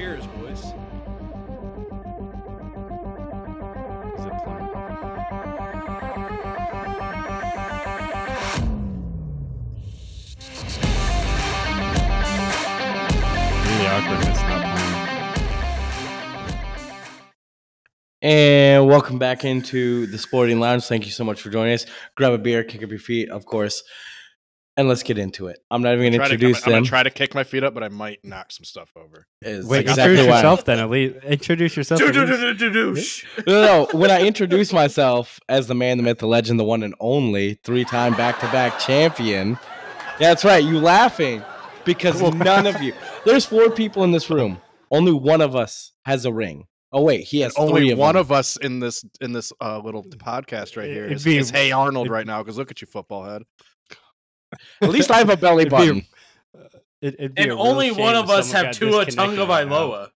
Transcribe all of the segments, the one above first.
Cheers, boys. Is it? Really awkward when it's not playing. And welcome back into the Sporting Lounge. Thank you so much for joining us. Grab a beer, kick up your feet, of course, and let's get into it. I'm not even going to Try to- introduce I'm, I'm gonna try to kick my feet up, but I might knock some stuff over. Is Wait, exactly introduce why- yourself then. At least introduce yourself. at No, no, no. When I introduce myself as the man, the myth, the legend, the one and only three-time back-to-back champion, that's right. You laughing because none of you. There's four people in this room. Only one of us has a ring. Oh wait, he has Only of one them. of us in this in this uh, little podcast right here It'd be- is Hey Arnold it'd- right now. Because look at you, football head. At least I have a belly It'd be- button. Uh, it, it'd be And only one of us someone have got Tua disconnected Tonga right. Vailoa.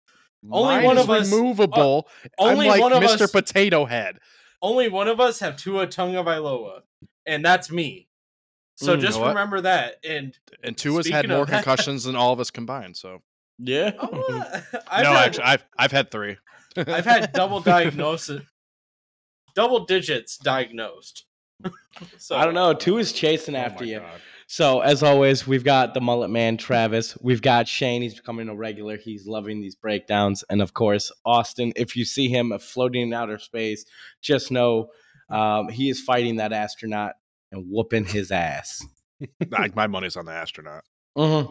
Only Mine one of us- removable. Uh, only I'm like one of Mr. us- Potato Head. Only one of us have Tua Tonga Vailoa, and that's me. So Mm, just you know what? remember that. And And Tua has had more that- concussions than all of us combined. So Yeah. oh, uh, I've no, had, actually, I've I've had three. I've had double diagnosis, double digits diagnosed. so I don't know. Tua is chasing Oh after my you. God. So as always, we've got the mullet man Travis. We've got Shane. He's becoming a regular. He's loving these breakdowns, and of course Austin. If you see him floating in outer space, just know um, he is fighting that astronaut and whooping his ass. Like, my money's on the astronaut. hmm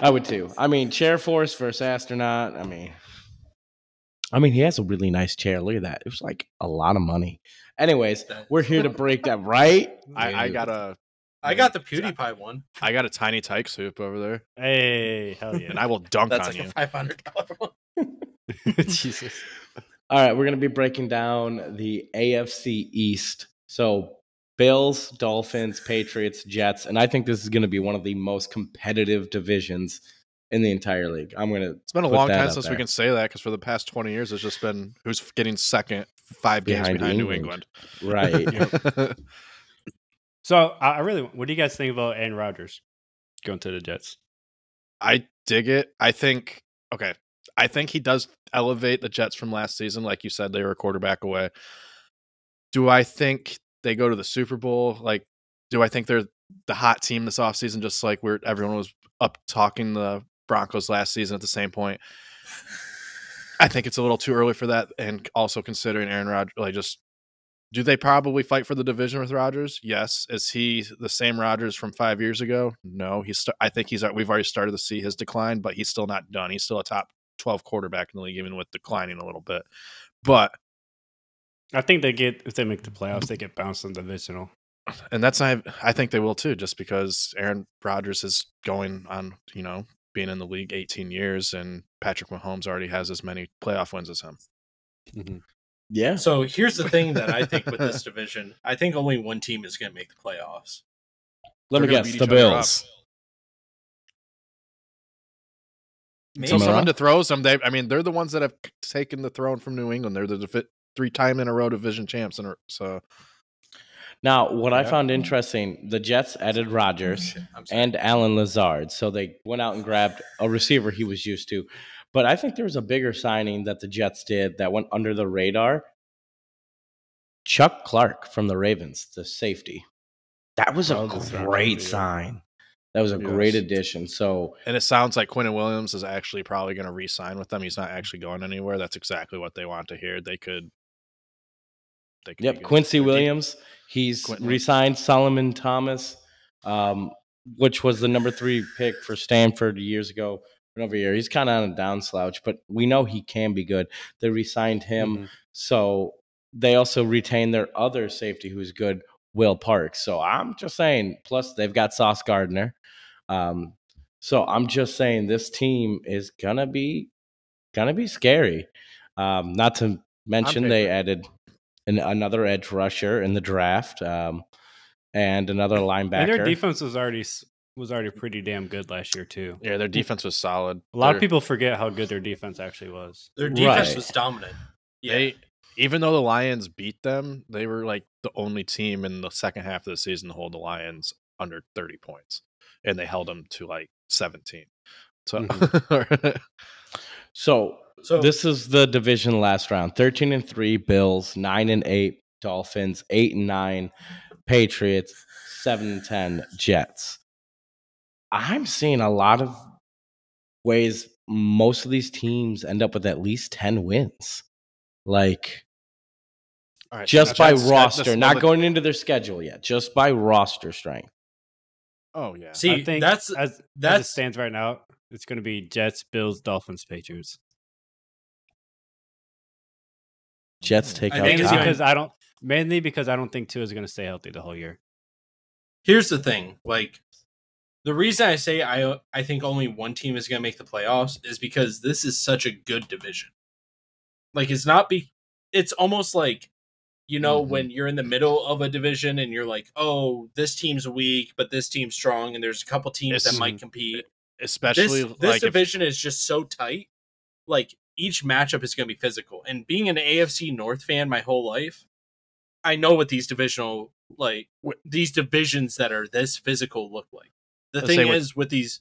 I would too. I mean, chair force versus astronaut. I mean, I mean, he has a really nice chair. Look at that. It was like a lot of money. Anyways, we're here to break that right. I, I got a I got the PewDiePie one. I got a tiny tyke soup over there, Hey, hell yeah! and I will dunk That's on like you. a five hundred dollar one. Jesus. All right, we're going to be breaking down the AFC East. So, Bills, Dolphins, Patriots, Jets, and I think this is going to be one of the most competitive divisions in the entire league. I'm going to It's been a long time out since we can say that because for the past 20 years, it's just been who's getting second, five games Behind behind, New England. England. right. So I I really, what do you guys think about Aaron Rodgers going to the Jets? I dig it. I think okay. I think he does elevate the Jets from last season. Like you said, they were a quarterback away. Do I think they go to the Super Bowl? Like, do I think they're the hot team this offseason, just like where everyone was up talking the Broncos last season at the same point? I think it's a little too early for that. And also considering Aaron Rodgers, like just do they probably fight for the division with Rodgers? Yes. Is he the same Rodgers from five years ago? No. He's. St- I think he's. We've already started to see his decline, but he's still not done. He's still a top twelve quarterback in the league, even with declining a little bit. But I think they get if they make the playoffs, they get bounced in the divisional. and that's not. I think they will too, just because Aaron Rodgers is going on. You know, being in the league eighteen years, and Patrick Mahomes already has as many playoff wins as him. Mm-hmm. yeah. So here's the thing that I think with this division, I think only one team is going to make the playoffs. Let me They're gonna guess. The each other up. Bills. Maybe. So I someone wrong? to throws them. They, I mean, they're the ones that have taken the throne from New England. They're the divi- three time in a row division champs, and so Now, what I found interesting, the Jets added Rodgers. Oh, shit, and Allen Lazard. So they went out and grabbed a receiver he was used to. But I think there was a bigger signing that the Jets did that went under the radar. Chuck Clark from the Ravens, the safety. That was a Oh, the safety, great sign. That was a great addition. So and it sounds like Quinn Williams is actually probably going to re-sign with them. He's not actually going anywhere. That's exactly what they want to hear. They could. They could Yep, be good. Quincy They're deep. He's Quentin. re-signed Solomon Thomas, um, which was the number three pick for Stanford years ago. Over here. He's kind of on a down slouch, but we know he can be good. They re-signed him, Mhm. so they also retain their other safety, who's good, Will Parks. So I'm just saying. Plus, they've got Sauce Gardner. Um, so I'm just saying this team is gonna be gonna be scary. Um, not to mention they added an, another edge rusher in the draft, um, and another linebacker. And their defense was already was already pretty damn good last year too. Yeah, their defense was solid. A lot of people forget how good their defense actually was. Their defense Right. was dominant. Yeah. They even though the Lions beat them, they were like the only team in the second half of the season to hold the Lions under 30 points. And they held them to like 17. So So So this is the division last round. 13 and 3 bills. 9 and 8 dolphins. 8 and 9 patriots. 7 and 10 jets. I'm seeing a lot of ways most of these teams end up with at least 10 wins. Like All right, just so by Jets- Jets- roster not let's- going into their schedule yet just by roster strength. Oh yeah. see, I think that's as, as it stands right now, it's going to be Jets, Bills, Dolphins, Patriots. Jets take I out think it's Mainly top. because I don't. Mainly because I don't think Tua is going to stay healthy the whole year. here's the thing like the reason i say i i think only one team is going to make the playoffs is because this is such a good division like it's not be it's almost like you know Mhm. when you're in the middle of a division and you're like oh this team's weak but this team's strong and there's a couple teams that might compete Especially this, this like if- division is just so tight like each matchup is going to be physical and being an afc north fan my whole life i know what these divisional like these divisions that are this physical look like the Let's thing is with these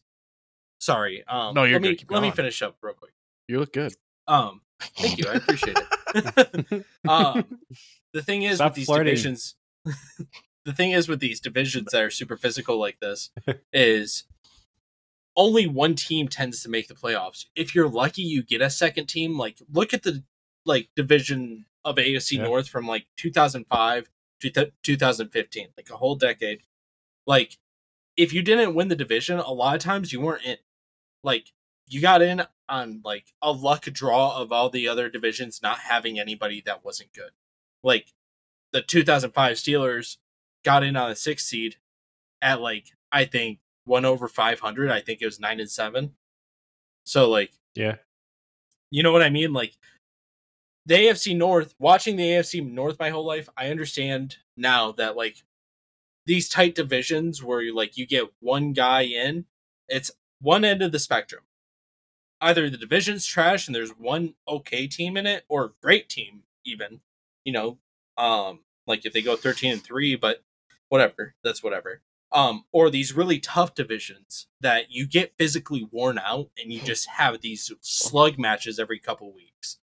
sorry um No, you're let me good. Keep let me finish up real quick you look good. um thank you i appreciate it um the thing is Stop with these flirting. divisions the thing is with these divisions that are super physical like this is only one team tends to make the playoffs. If you're lucky, you get a second team. Like look at the like division of AFC Yeah. North from like 2005 to th- 2015, like a whole decade. Like if you didn't win the division, a lot of times you weren't in. Like you got in on like a luck draw of all the other divisions not having anybody that wasn't good. Like the 2005 Steelers got in on a sixth seed at like I think one over 500. I think it was nine and seven. So like Yeah. you know what I mean? Like the AFC North, watching the AFC North my whole life, I understand now that like these tight divisions where you like you get one guy in, it's one end of the spectrum. Either the division's trash and there's one okay team in it, or great team even. You know, um, like if they go thirteen and three, but whatever, that's whatever. Um, or these really tough divisions that you get physically worn out and you just have these slug matches every couple weeks.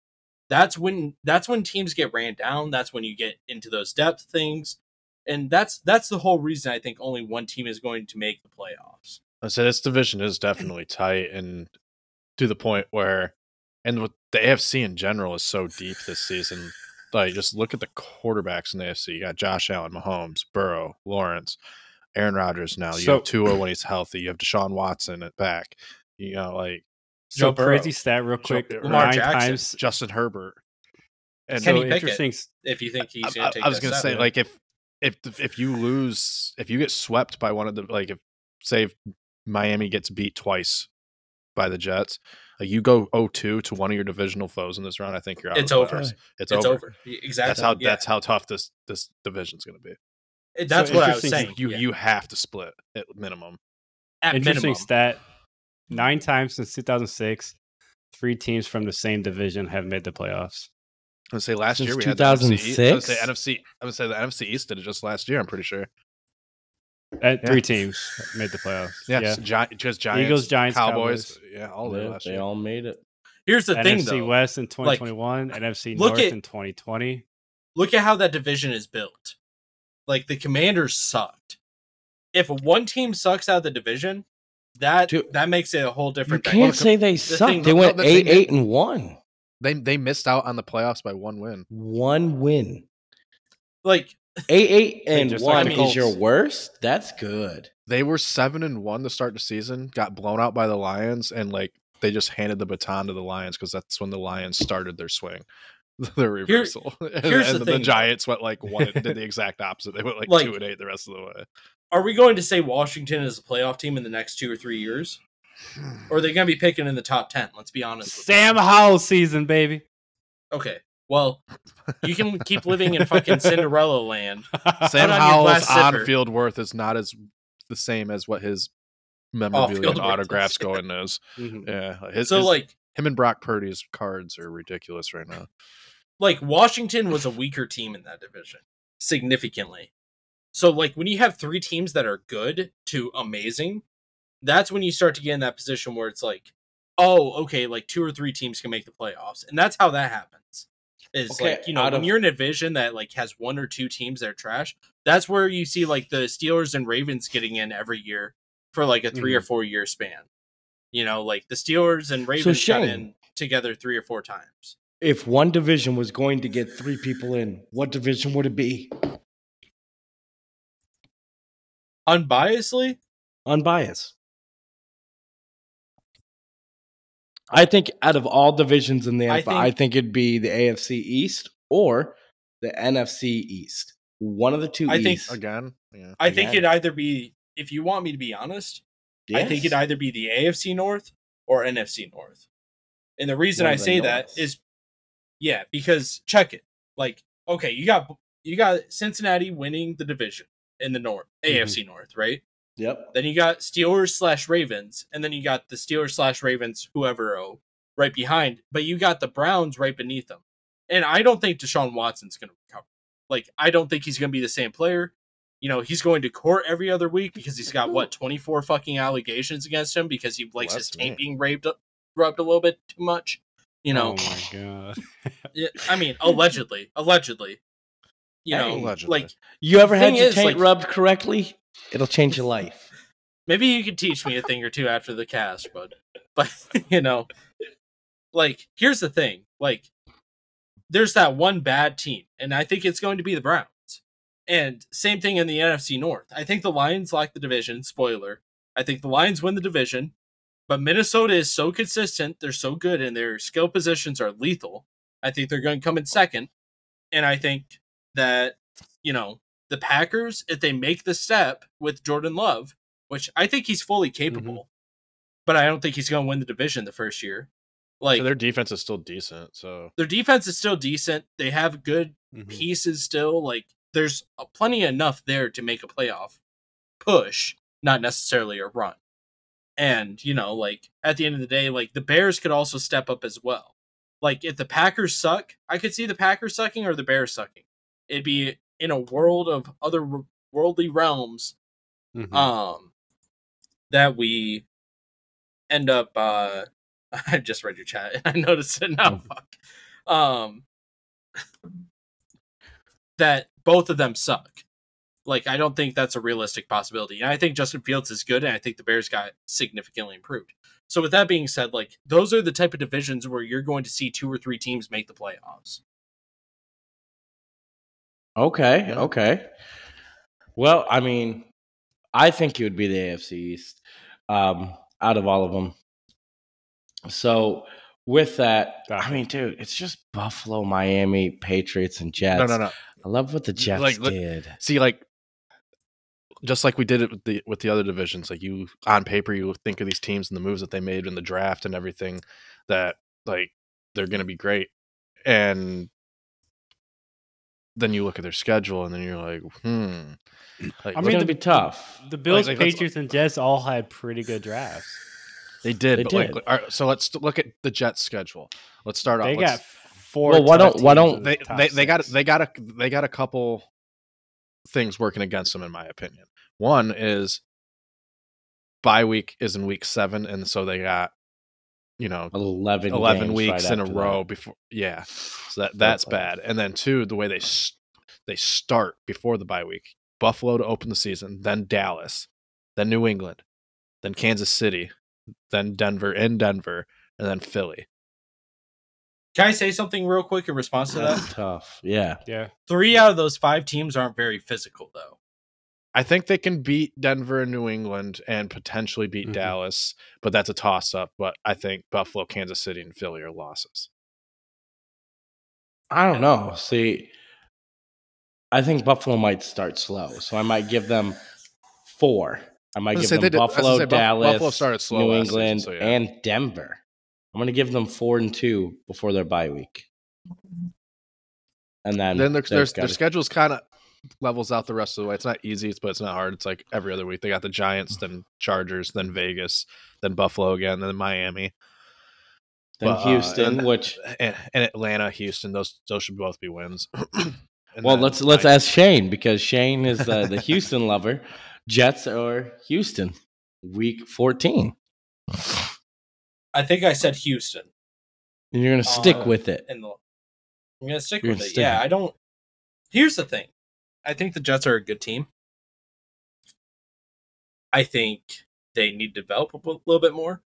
That's when that's when teams get ran down. That's when you get into those depth things, and that's that's the whole reason I think only one team is going to make the playoffs. I said this division is definitely tight and to the point where, and with the AFC in general is so deep this season. Like, just look at the quarterbacks in the AFC. You got Josh Allen, Mahomes, Burrow, Lawrence, Aaron Rodgers. Now you So- have Tua when he's healthy. You have Deshaun Watson at back. You know, like So Joe Burrow. crazy stat, real quick. Joe- Lamar nine Jackson. times. Justin Herbert. And Kenny so Pickett. interesting. s- If you think he's I, going I- to take, I was gonna step. say, like, if if if you lose, if you get swept by one of the, like, if say if Miami gets beat twice by the Jets, like you go 0-2 to one of your divisional foes in this round, I think you're out. It's of over. It's, it's over. over. Exactly. That's how Yeah. that's how tough this this division's gonna be. That's So what I was saying. You yeah. you have to split at minimum. at Interesting minimum. stat. Nine times since 2006, three teams from the same division have made the playoffs. I'm gonna say last Since year we had the NFC East. I'm gonna say 2006? NFC. I'm gonna say the NFC East did it just last year. I'm pretty sure. Uh, Yeah. Three teams made the playoffs. Yeah, Yeah. so Gi- just Giants, Eagles, Giants, Cowboys. Cowboys. Yeah, all did Yeah, last they year. all made it Here's the thing, NFC though. West in 2021, NFC North at- in 2020. look at how that division is built. Like the Commanders sucked. If one team sucks out of the division, that Dude, that makes it a whole different. you different. can't dynamic. say they thing- sucked they went the 8 is- 8 and 1 They they missed out on the playoffs by one win. one win like eight, eight, and one like is your worst. That's good. They were seven and one to start the season, got blown out by the Lions, and like they just handed the baton to the Lions because that's when the Lions started their swing, their reversal. and here's and the the, thing, though. Giants went like one, and did the exact opposite. They went like, Like- two and eight the rest of the way. are we going to say Washington is a playoff team in the next two or three years? Or are they going to be picking in the top 10? Let's be honest. with Sam Howell season, baby. Okay. Well, you can keep living in fucking Cinderella land. Sam Howell's glass zipper. on-field worth is not as the same as what his memorabilia and worth autographs is. going is. Mhm. Yeah, his, So his- like him and Brock Purdy's cards are ridiculous right now. Like Washington was a weaker team in that division significantly. So like when you have three teams that are good to amazing, that's when you start to get in that position where it's like, oh, okay, like two or three teams can make the playoffs, and that's how that happens. Is Okay, like you know when of- you're in a division that like has one or two teams that are trash, that's where you see like the Steelers and Ravens getting in every year for like a 3 or mm-hmm. four year span. You know, like the Steelers and Ravens got Shane- in together three or four times. If one division was going to get three people in, what division would it be? Unbiasedly, Unbiased. I think out of all divisions in the I NFL, I think, think- it'd be the AFC East or the NFC East. One of the two. I think- Again, yeah. I think it'd either be if you want me to be honest, Yes. I think it'd either be the AFC North or NFC North. And the reason One I say that Norths. is yeah, because check it. Like, okay, you got you got Cincinnati winning the division in the North, Mm-hmm. AFC North, right? Yep. Then you got Steelers slash Ravens, and then you got the Steelers slash Ravens, whoever oh, right behind. But you got the Browns right beneath them. And I don't think Deshaun Watson's going to recover. Like, I don't think he's going to be the same player. You know, he's going to court every other week because he's got what twenty four fucking allegations against him because he likes his that's me. taint being raped, rubbed a little bit too much. You know, oh my god. yeah, I mean, allegedly, allegedly. You know, Allegedly. like You ever had your is, taint like- rubbed correctly? It'll change your life. maybe you could teach me a thing or two after the cast, but but you know, like here's the thing, like there's that one bad team, and I think it's going to be the Browns. And same thing in the NFC North. I think the Lions lock the division. Spoiler. I think the Lions win the division, but Minnesota is so consistent. They're so good, and their skill positions are lethal. I think they're going to come in second, and I think that you know the Packers, if they make the step with Jordan Love, which I think he's fully capable, but I don't think he's going to win the division the first year. Like so their, defense is still decent. So their defense is still decent. They have good Mhm. pieces still. Like there's plenty enough there to make a playoff push, not necessarily a run. And you know, like at the end of the day, like the Bears could also step up as well. Like if the Packers suck, I could see the Packers sucking or the Bears sucking. It'd be in a world of other worldly realms Mhm. um that we end up uh I just read your chat and I noticed it now. Fuck. Um that both of them suck. Like I don't think that's a realistic possibility. And I think Justin Fields is good and I think the Bears got significantly improved. So with that being said, like those are the type of divisions where you're going to see two or three teams make the playoffs. Okay. Yeah. Okay. Well, I mean, I think it would be the AFC East um, out of all of them. So with that, I mean, dude, it's just Buffalo, Miami, Patriots, and Jets. no, no, no. I love what the Jets Like, did. See, like just like we did it with the with the other divisions, like you on paper, you think of these teams and the moves that they made in the draft and everything that like they're going to be great, and then you look at their schedule and then you're like, hmm. Like, I mean, gonna be tough. The Bills, like, let's- Patriots, and Jets all had pretty good drafts. they did, They but did. like, all right, so let's look at the Jets schedule. Let's start off. They got four. Well, why don't- why don't- in the they they, they got they got a they got a couple things working against them in my opinion. One is bye week is in week seven, and so they got you know 11, 11 weeks right in a row that. before yeah so that that's bad and then two the way they they start before the bye week buffalo to open the season then dallas then new england then kansas city then denver in denver and then philly Can I say something real quick in response to that? That's tough. Yeah. Yeah. Three out of those five teams aren't very physical though. I think they can beat denver and new england and potentially beat Mhm. dallas but that's a toss up but i think buffalo kansas city and philly are losses I don't know. See, I think Buffalo might start slow, so I might give them four. I might I give say, them they did- I was gonna Buffalo, say, Dallas, Buffalo started slow New last season, England, so yeah. and Denver. I'm going to give them four and two before their bye week, and then then their, their, got their schedule's kind of levels out the rest of the way. It's not easy, it's- but it's not hard. It's like every other week. They got the Giants, then Chargers, then Vegas, then Buffalo again, then Miami, then but, uh, Houston, and- which and, and Atlanta, Houston. Those those should both be wins. Well, let's let's I- ask Shane because Shane is uh, the Houston lover. Jets or Houston? week 14. I think I said Houston. And you're going to stick Uh, with it. in the I'm gonna stick You're with gonna it. stick Yeah, I don't. Here's the thing. I think the Jets are a good team. I think they need to develop a little bit more.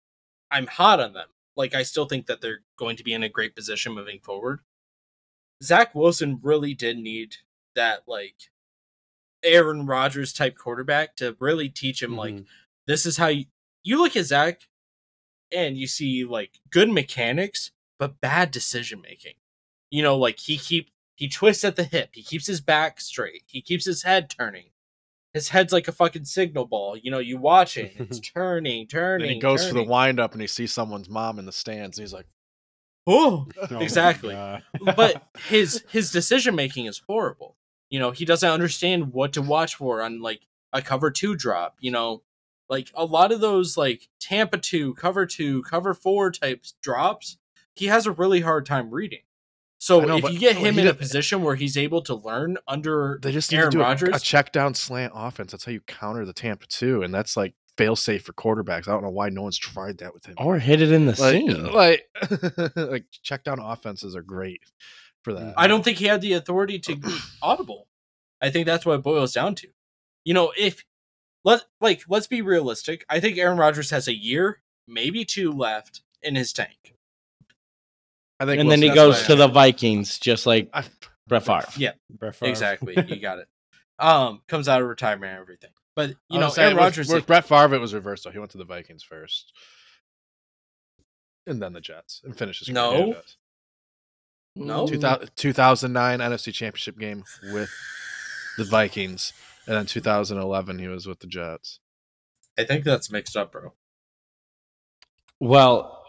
I'm hot on them. Like I still think that they're going to be in a great position moving forward. Zach Wilson really did need that like Aaron Rodgers type quarterback to really teach him like Mhm. this is how you you look at Zach and you see like good mechanics but bad decision making. You know, like he keep he twists at the hip, he keeps his back straight, he keeps his head turning. His head's like a fucking signal ball. You know, you watch it, and it's turning, turning. Then he goes for the turning. wind up and he sees someone's mom in the stands. And he's like, Oh, Oh Exactly. But his his decision making is horrible. You know, he doesn't understand what to watch for on like a cover two drop. You know, like a lot of those like Tampa two, cover two, cover four types drops, he has a really hard time reading. So know, if you get him in a position where he's able to learn under they just Aaron to do a- Rodgers, a, check down slant offense. That's how you counter the Tampa two, and that's like fail safe for quarterbacks. I don't know why no one's tried that with him. Or hit it in the like, seam. like, like check down offenses are great for that. I don't think he had the authority to audible. I think that's what it boils down to. You know, if let like let's be realistic. I think Aaron Rodgers has a year, maybe two left in his tank. I think. and then he goes to the. Vikings, just like I, Brett Favre. Yeah, Brett Favre. exactly. you got it. Um, comes out of retirement and everything. But you know, saying Aaron Rodgers. With, Brett Favre, it was reversed. though. he went to the Vikings first, and then the Jets, and finished his career No. with the Jets. No. 2000, 2009 NFC Championship game with the Vikings, and then 2011 he was with the Jets. I think that's mixed up, bro. Well,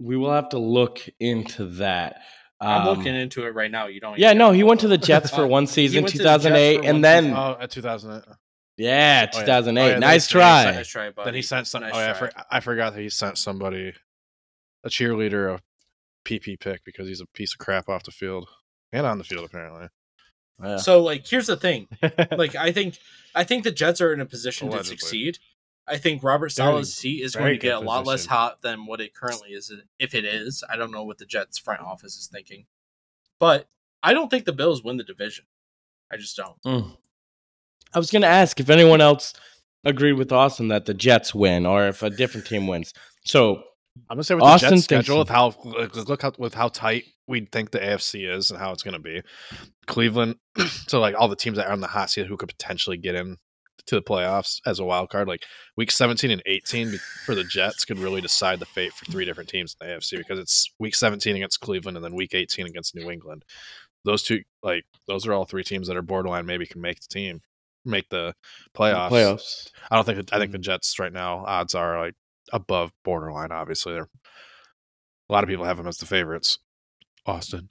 we will have to look into that. I'm Um, looking into it right now. You don't. Yeah, no, he went to the Jets for one season, went to the 2008, and then season. Oh, at 2008. yeah, Oh, yeah. 2008. Oh, yeah, nice that's right. try. Nice try, buddy. Then he sent some. Nice oh yeah, I, for, I forgot that he sent somebody, a cheerleader, a PP pick because he's a piece of crap off the field and on the field apparently. Yeah. So like, here's the thing. like I think I think the Jets are in a position Allegedly. to succeed. I think Robert They're Sala's seat is going to get a good lot less hot than what it currently is. If it is, I don't know what the Jets front office is thinking, but I don't think the Bills win the division. I just don't. Mm. I was going to ask if anyone else agreed with Austin that the Jets win or if a different team wins. So, I'm gonna say with Austin the Jets schedule, with how look look how with how tight we think the AFC is and how it's gonna be, Cleveland. so like all the teams that are on the hot seat who could potentially get in to the playoffs as a wild card, like week 17 and 18 for the Jets could really decide the fate for three different teams in the AFC because it's week 17 against Cleveland and then week 18 against New England. Those two, like those are all three teams that are borderline maybe can make the team, make the playoffs. playoffs. I don't think I think the Mhm. Jets right now odds are like above borderline. Obviously, they're a lot of people have them as the favorites. Austin,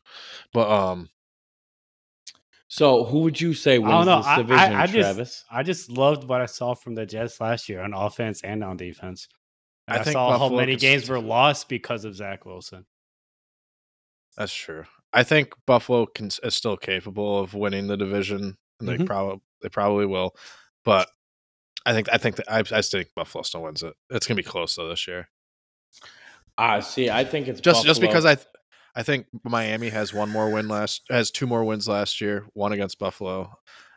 but um, So, who would you say I wins don't know. this I, division, I, I just, Travis? I just loved what I saw from the Jets last year on offense and on defense. I And I, think saw how many could games were lost because of Zach Wilson. that's true. I think Buffalo can is still capable of winning the division, and they Mhm. probably they probably will. But I think I think that I, I think Buffalo still wins it. It's gonna be close though this year. Ah, see, I think it's Just just because I th- I think Miami has one more win last has two more wins last year, one against Buffalo.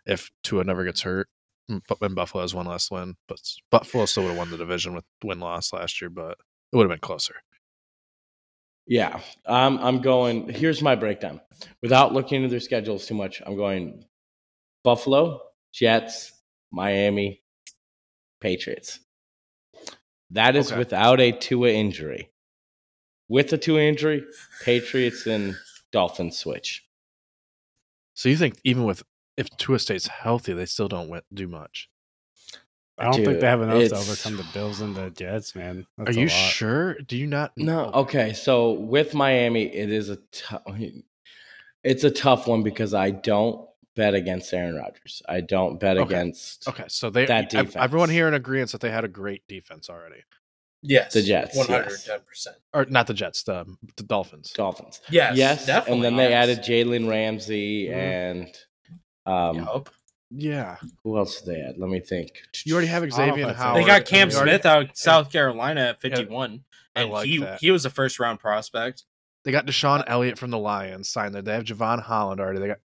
If Tua never gets hurt, but then Buffalo has one less win, but Buffalo still would have won the division with win loss last year, but it would have been closer. Yeah, um, I'm going. Here's my breakdown. Without looking into their schedules too much, I'm going Buffalo, Jets, Miami, Patriots. That is Okay. without a Tua injury. With the Tua injury, Patriots and Dolphins switch. So you think even with if Tua stays healthy, they still don't win, do much? I don't think they have enough to overcome the Bills and the Jets, man. Are That's a you lot. sure? Do you not? No, okay. So with Miami, it is a tough. It's a tough one because I don't bet against Aaron Rodgers. I don't bet Okay. against Okay, so they That ev- everyone here in agreement that they had a great defense already, Yes, The Jets, hundred ten percent. or not the Jets, the the Dolphins. Dolphins. Yes, yes, definitely. and then they yes. added Jalen Ramsey Mhm. and um, Yup. Yeah, Who else did they add? Let me think. you already have I don't know Xavier Howard. They got Cam and you already- Smith out of South Carolina at 51, I and like he that. he was a first round prospect. They got DeShon Elliott from the Lions signed there. They have Jevon Holland already. They got,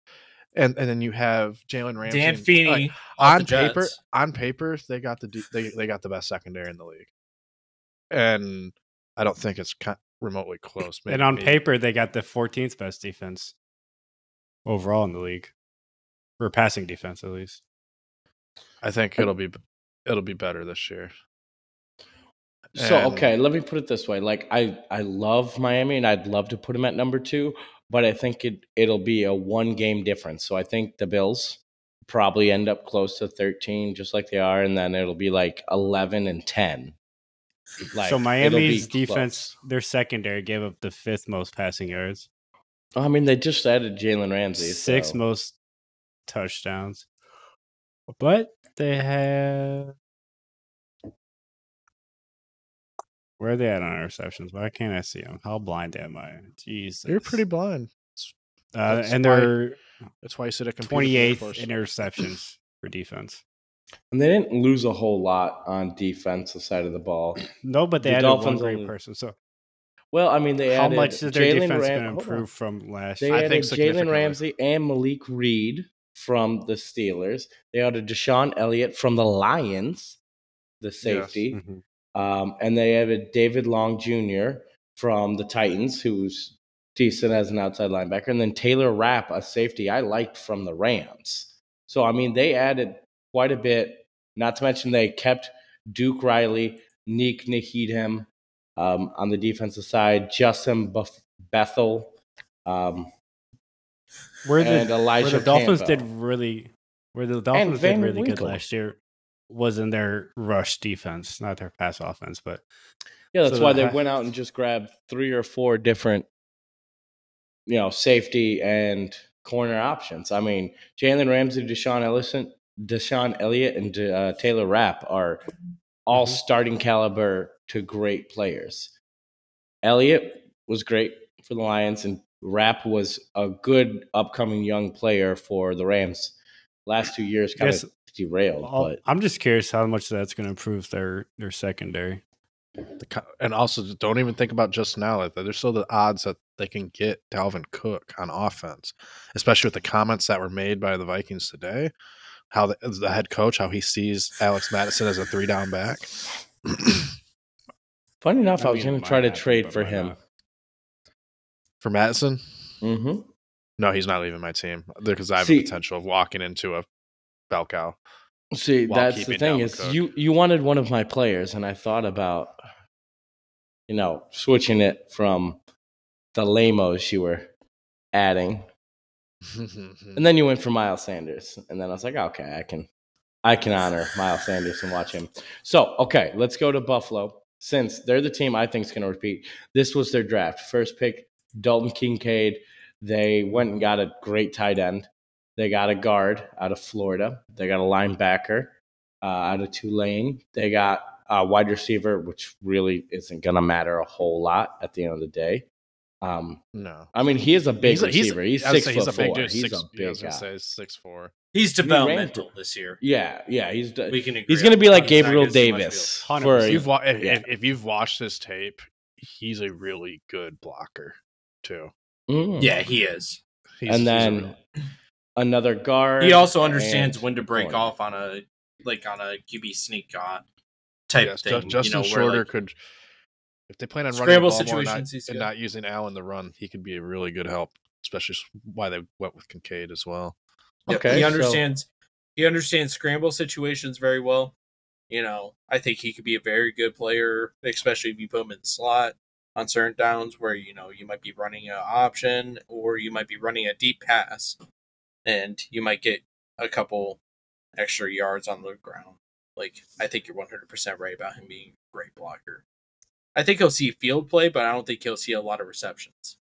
and and then you have Jalen Ramsey. Dan and- Feeney like, on paper, Jets. on paper, they got the they they got the best secondary in the league, and I don't think it's remotely close. and on maybe- paper, they got the 14th best defense overall in the league, or passing defense at least. I think it'll be it'll be better this year. So And- okay, let me put it this way: like I, I love Miami, and I'd love to put them at number two, but I think it it'll be a one game difference. So I think the Bills probably end up close to thirteen, just like they are, and then it'll be like eleven and ten. Like, so it'll Miami's close. defense, their secondary gave up the fifth most passing yards, I mean, they just added Jalen Ramsey. sixth so- most touchdowns, but they have. Where are they at on interceptions? Why can't I see them? How blind am I? Jesus. You're pretty blind. Uh, and why- they're That's why you sit at 28th in interceptions for defense. And they didn't lose a whole lot on defensive side of the ball. No, but they The added one Dolphins great only- person. So Well, I mean, they how added much is their Jalen defense Ram- going to improve from last They year? I added think Jalen. Ramsey and Malik Reed from the Steelers. They added DeShon Elliott from the Lions, the safety. Mhm. Um, and they added David Long Jr. from the Titans, who's decent as an outside linebacker. And then Taylor Rapp, a safety I liked from the Rams. So, I mean, they added quite a bit. Not to mention they kept Duke Riley, Nik Needham um, on the defensive side, Justin Buff- Bethel, um, Where the, and where the Dolphins Campbell. did really, where the Dolphins did really good last year was in their rush defense, not their pass offense. But Yeah, that's So why the they went out and just grabbed three or four different, you know, safety and corner options. I mean, Jalen Ramsey, Deshaun Ellison, DeShon Elliott, and uh, Taylor Rapp are all Mhm. starting caliber to great players. Elliott was great for the Lions, and Rapp was a good upcoming young player for the Rams. Last two years kind Guess of derailed, I'll- but I'm just curious how much that's going to improve their their secondary. The and also don't even think about just now. Like, there's still the odds that they can get Dalvin Cook on offense, especially with the comments that were made by the Vikings today. How the, the head coach, how he sees Alex Mattison as a three down back. funny enough, I, I was mean, going to try to happen, trade for him. not. For Mattison, hmm no, he's not leaving my team because I have See- the potential of walking into a bell cow. See, that's the thing is Cook. you you wanted one of my players, and I thought about, you know, switching it from the lamos you were adding, and then you went for Miles Sanders, and then I was like, okay, I can, I can honor Miles Sanders and watch him. So, okay, let's go to Buffalo since they're the team I think is going to repeat. This was their draft, first pick, Dalton Kincaid. They went and got a great tight end. They got a guard out of Florida. They got a linebacker uh, out of Tulane. They got a wide receiver, which really isn't going to matter a whole lot at the end of the day. Um, no, I mean, he is a big a- receiver. He's, I would six say foot a big four. dude, He's six, a big was guy. say six four. He's mean, Rand- developmental this year. Yeah, yeah. He's We can agree he's going to be like Gabriel getting so much Davis. For If you've, wa- if, yeah. if, if you've watched his tape, he's a really good blocker too. Mm. Yeah, he is. He's, and then real- another guard. He also understands when to break corner. off on a like on a QB sneak on type yes, thing. Justin you know, Shorter like, could, if they plan on running Scramble the ball more and not, he's and good. not using Allen the run, he could be a really good help. Especially why they went with Kincaid as well. Yep, Okay, he so- understands he understands scramble situations very well. You know, I think he could be a very good player, especially if you put him in the slot on certain downs where you know you might be running an option or you might be running a deep pass, and you might get a couple extra yards on the ground. Like I think you're 100 percent right about him being a great blocker. I think he'll see field play, but I don't think he'll see a lot of receptions.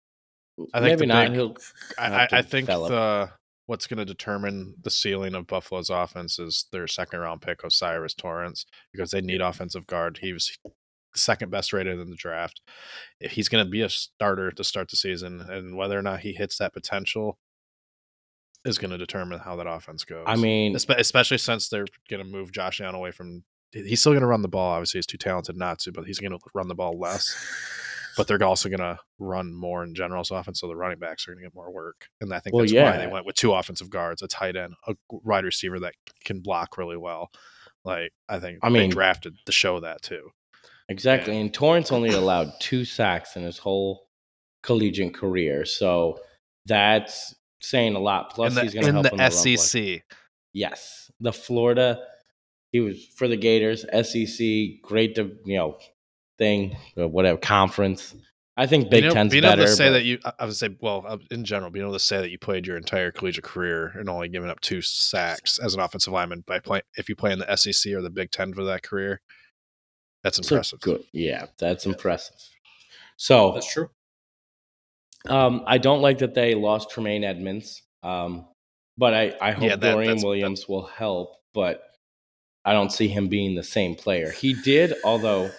I think Maybe not. big- He'll I, I, I think develop. the what's going to determine the ceiling of Buffalo's offense is their second round pick O'Cyrus Torrence because they need offensive guard. He was second best rated in the draft. If he's going to be a starter to start the season, and whether or not he hits that potential, is going to determine how that offense goes. I mean, especially since they're going to move Josh Allen away from. He's still going to run the ball. Obviously, he's too talented not to, but he's going to run the ball less. But they're also going to run more in general's offense, so the running backs are going to get more work. And I think Well, that's why they went with two offensive guards, a tight end, a wide receiver that can block really well. Like I think I they mean- drafted to show that too. Exactly. Yeah. And Torrence only allowed two sacks in his whole collegiate career. So that's saying a lot. Plus, the, he's going to help the in the. SEC. Yes. The Florida, he was for the Gators, SEC, great, to, you know, thing, whatever, conference. I think Big being able, Ten's being better. able to say but- that you, I I would say, well, uh, in general, being able to say that you played your entire collegiate career and only giving up two sacks as an offensive lineman by playing, if you play in the SEC or the Big Ten for that career, that's So impressive. Good. Yeah, that's impressive. So That's true. um, I don't like that they lost Tremaine Edmunds. Um, but I, I hope Yeah, that- Dorian that's- Williams will help, but I don't see him being the same player. He did, although,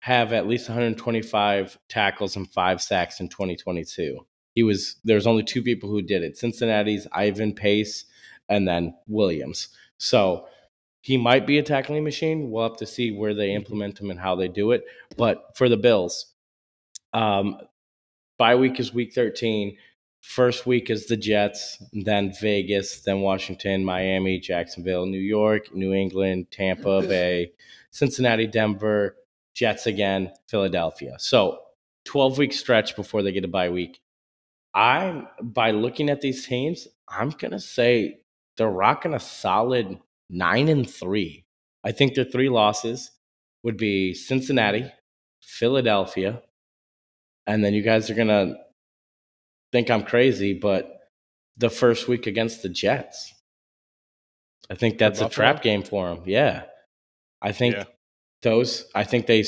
have at least 125 tackles and five sacks in 2022. He was there's only two people who did it: Cincinnati's Ivan Pace, and then Williams. So he might be a tackling machine. We'll have to see where they implement him and how they do it. But for the Bills, um, bye week is week 13. First week is the Jets, then Vegas, then Washington, Miami, Jacksonville, New York, New England, Tampa Bay, Cincinnati, Denver, Jets again, Philadelphia. So 12 week stretch before they get a bye week. I'm by looking at these teams, I'm gonna say they're rocking a solid nine and three. I think their three losses would be Cincinnati, Philadelphia, and then you guys are gonna think I'm crazy, but the first week against the Jets. I think that's a trap game for them. Yeah. I think Yeah. those, I think they,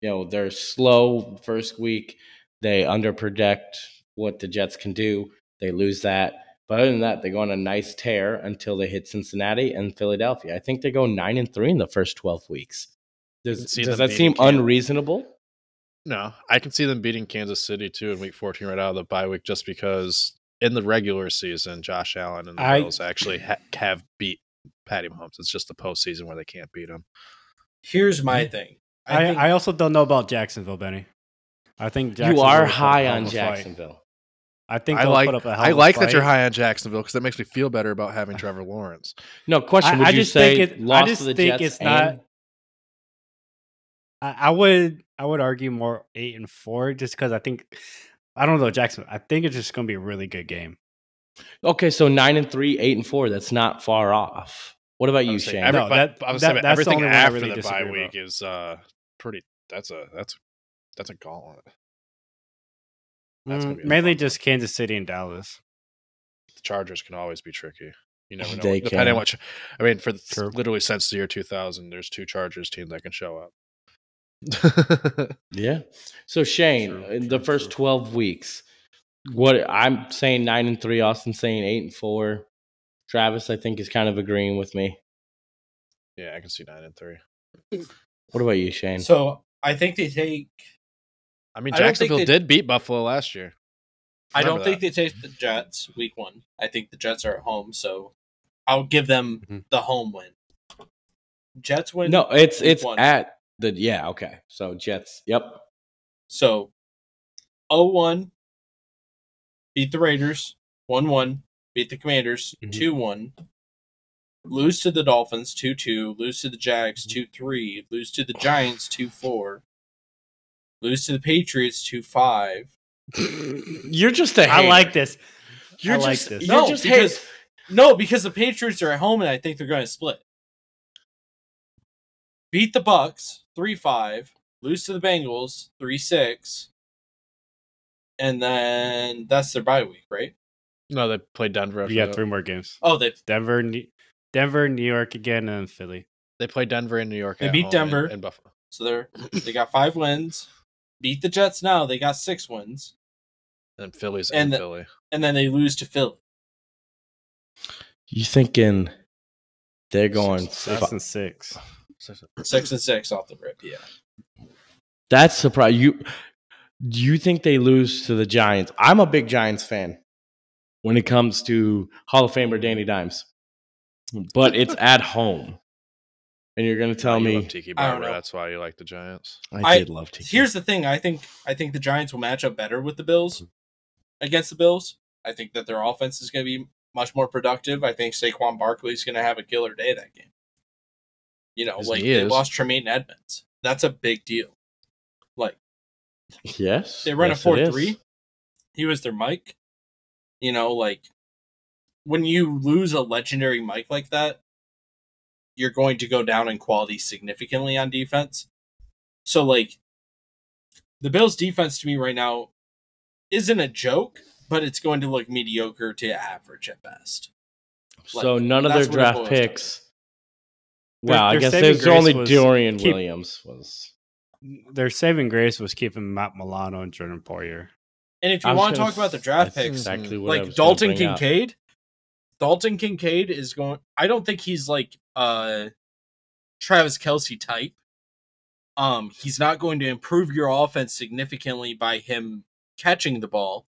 you know, they're slow first week. They underpredict what the Jets can do. They lose that. But other than that, they go on a nice tear until they hit Cincinnati and Philadelphia. I think they go nine and three in the first 12 weeks. Does, does that seem Kansas. unreasonable? No, I can see them beating Kansas City too in Week 14 right out of the bye week, just because in the regular season, Josh Allen and the I- Bills actually ha- have beat Patty Mahomes. It's just the postseason where they can't beat him. Here's my thing. I, think- I also don't know about Jacksonville, Benny. I think You are will put up high on of a fight. Jacksonville. I think I like put up a hell I of a like that you're high on Jacksonville because that makes me feel better about having Trevor Lawrence. No question. I, Would I you just say think it. lost I just to the think Jets it's and- not. I, I would. I would argue more eight and four, just because I think. I don't know Jackson. I think it's just going to be a really good game. Okay, so nine and three, eight and four. That's not far off. What about you, Shane? every- No, but- that- I was that- saying that's the everything only one I after really the bye disagree week is uh pretty. That's a that's that's a gauntlet. That's Mm, mainly just Kansas City and Dallas. The Chargers can always be tricky. You never know. They Depending can. on what. I mean, for the, literally since the year 2000, there's two Chargers teams that can show up. Yeah. So Shane, True, in true, the first true. twelve weeks, what I'm saying nine and three, Austin saying eight and four. Travis, I think, is kind of agreeing with me. yeah, I can see nine and three. What about you, Shane? so. I think they take. I mean, I Jacksonville they- did beat Buffalo last year. I don't Remember think they take the Jets week one. I think the Jets are at home, so I'll give them Mhm. the home win. Jets win. no, it's it's one. at the yeah. Okay, so Jets. Yep. So 0-1 beat the Raiders, 1-1 beat the Commanders, Mhm. 2-1 lose to the Dolphins 2-2, lose to the Jags 2-3, lose to the Giants 2-4, lose to the Patriots 2-5. You're just a. I hater. like this. You're I like just. this. You're No, just because- hate- No, because the Patriots are at home and I think they're going to split. Beat the Bucks 3-5, lose to the Bengals 3-6. And then that's their bye week, right? No, they played Denver. After You got that. three more games. Oh, they Denver, New- Denver, New York again, and Philly. They played Denver and New York. They at beat home Denver. and, and Buffalo. So they're they got five wins. Beat the Jets now. They got six wins, And Philly's And in the- Philly. and then they lose to Philly. You thinking they're going? Six fi- and six. Six and six off the rip. Yeah. That's surprise. You do you think they lose to the Giants? I'm a big Giants fan. when it comes to Hall of Famer Danny Dimes, but it's at home. And you're going to tell you me love Tiki I don't Barber. know. That's why you like the Giants. I, I- did love Tiki. Here's the thing: I think I think the Giants will match up better with the Bills mm-hmm. against the Bills. I think that their offense is going to be much more productive. I think Saquon Barkley is going to have a killer day that game. You know, like they is. lost Tremaine Edmunds. That's a big deal. Like yes, they run yes, a four three. He was their Mike. You know, like when you lose a legendary Mike like that, you're going to go down in quality significantly on defense. So like the Bills defense to me right now isn't a joke, but it's going to look mediocre to average at best. So Like, none of their that's what it draft boils down to. picks. Their- I their guess saving there's only was Dorian keep- Williams was. Their saving grace was keeping Matt Milano and Jordan Poyer. And if I you want to talk about the draft picks, exactly what like Dalton bring up. Kincaid, Dalton Kincaid is going. I don't think he's like uh Travis Kelce type. Um, he's not going to improve your offense significantly by him catching the ball,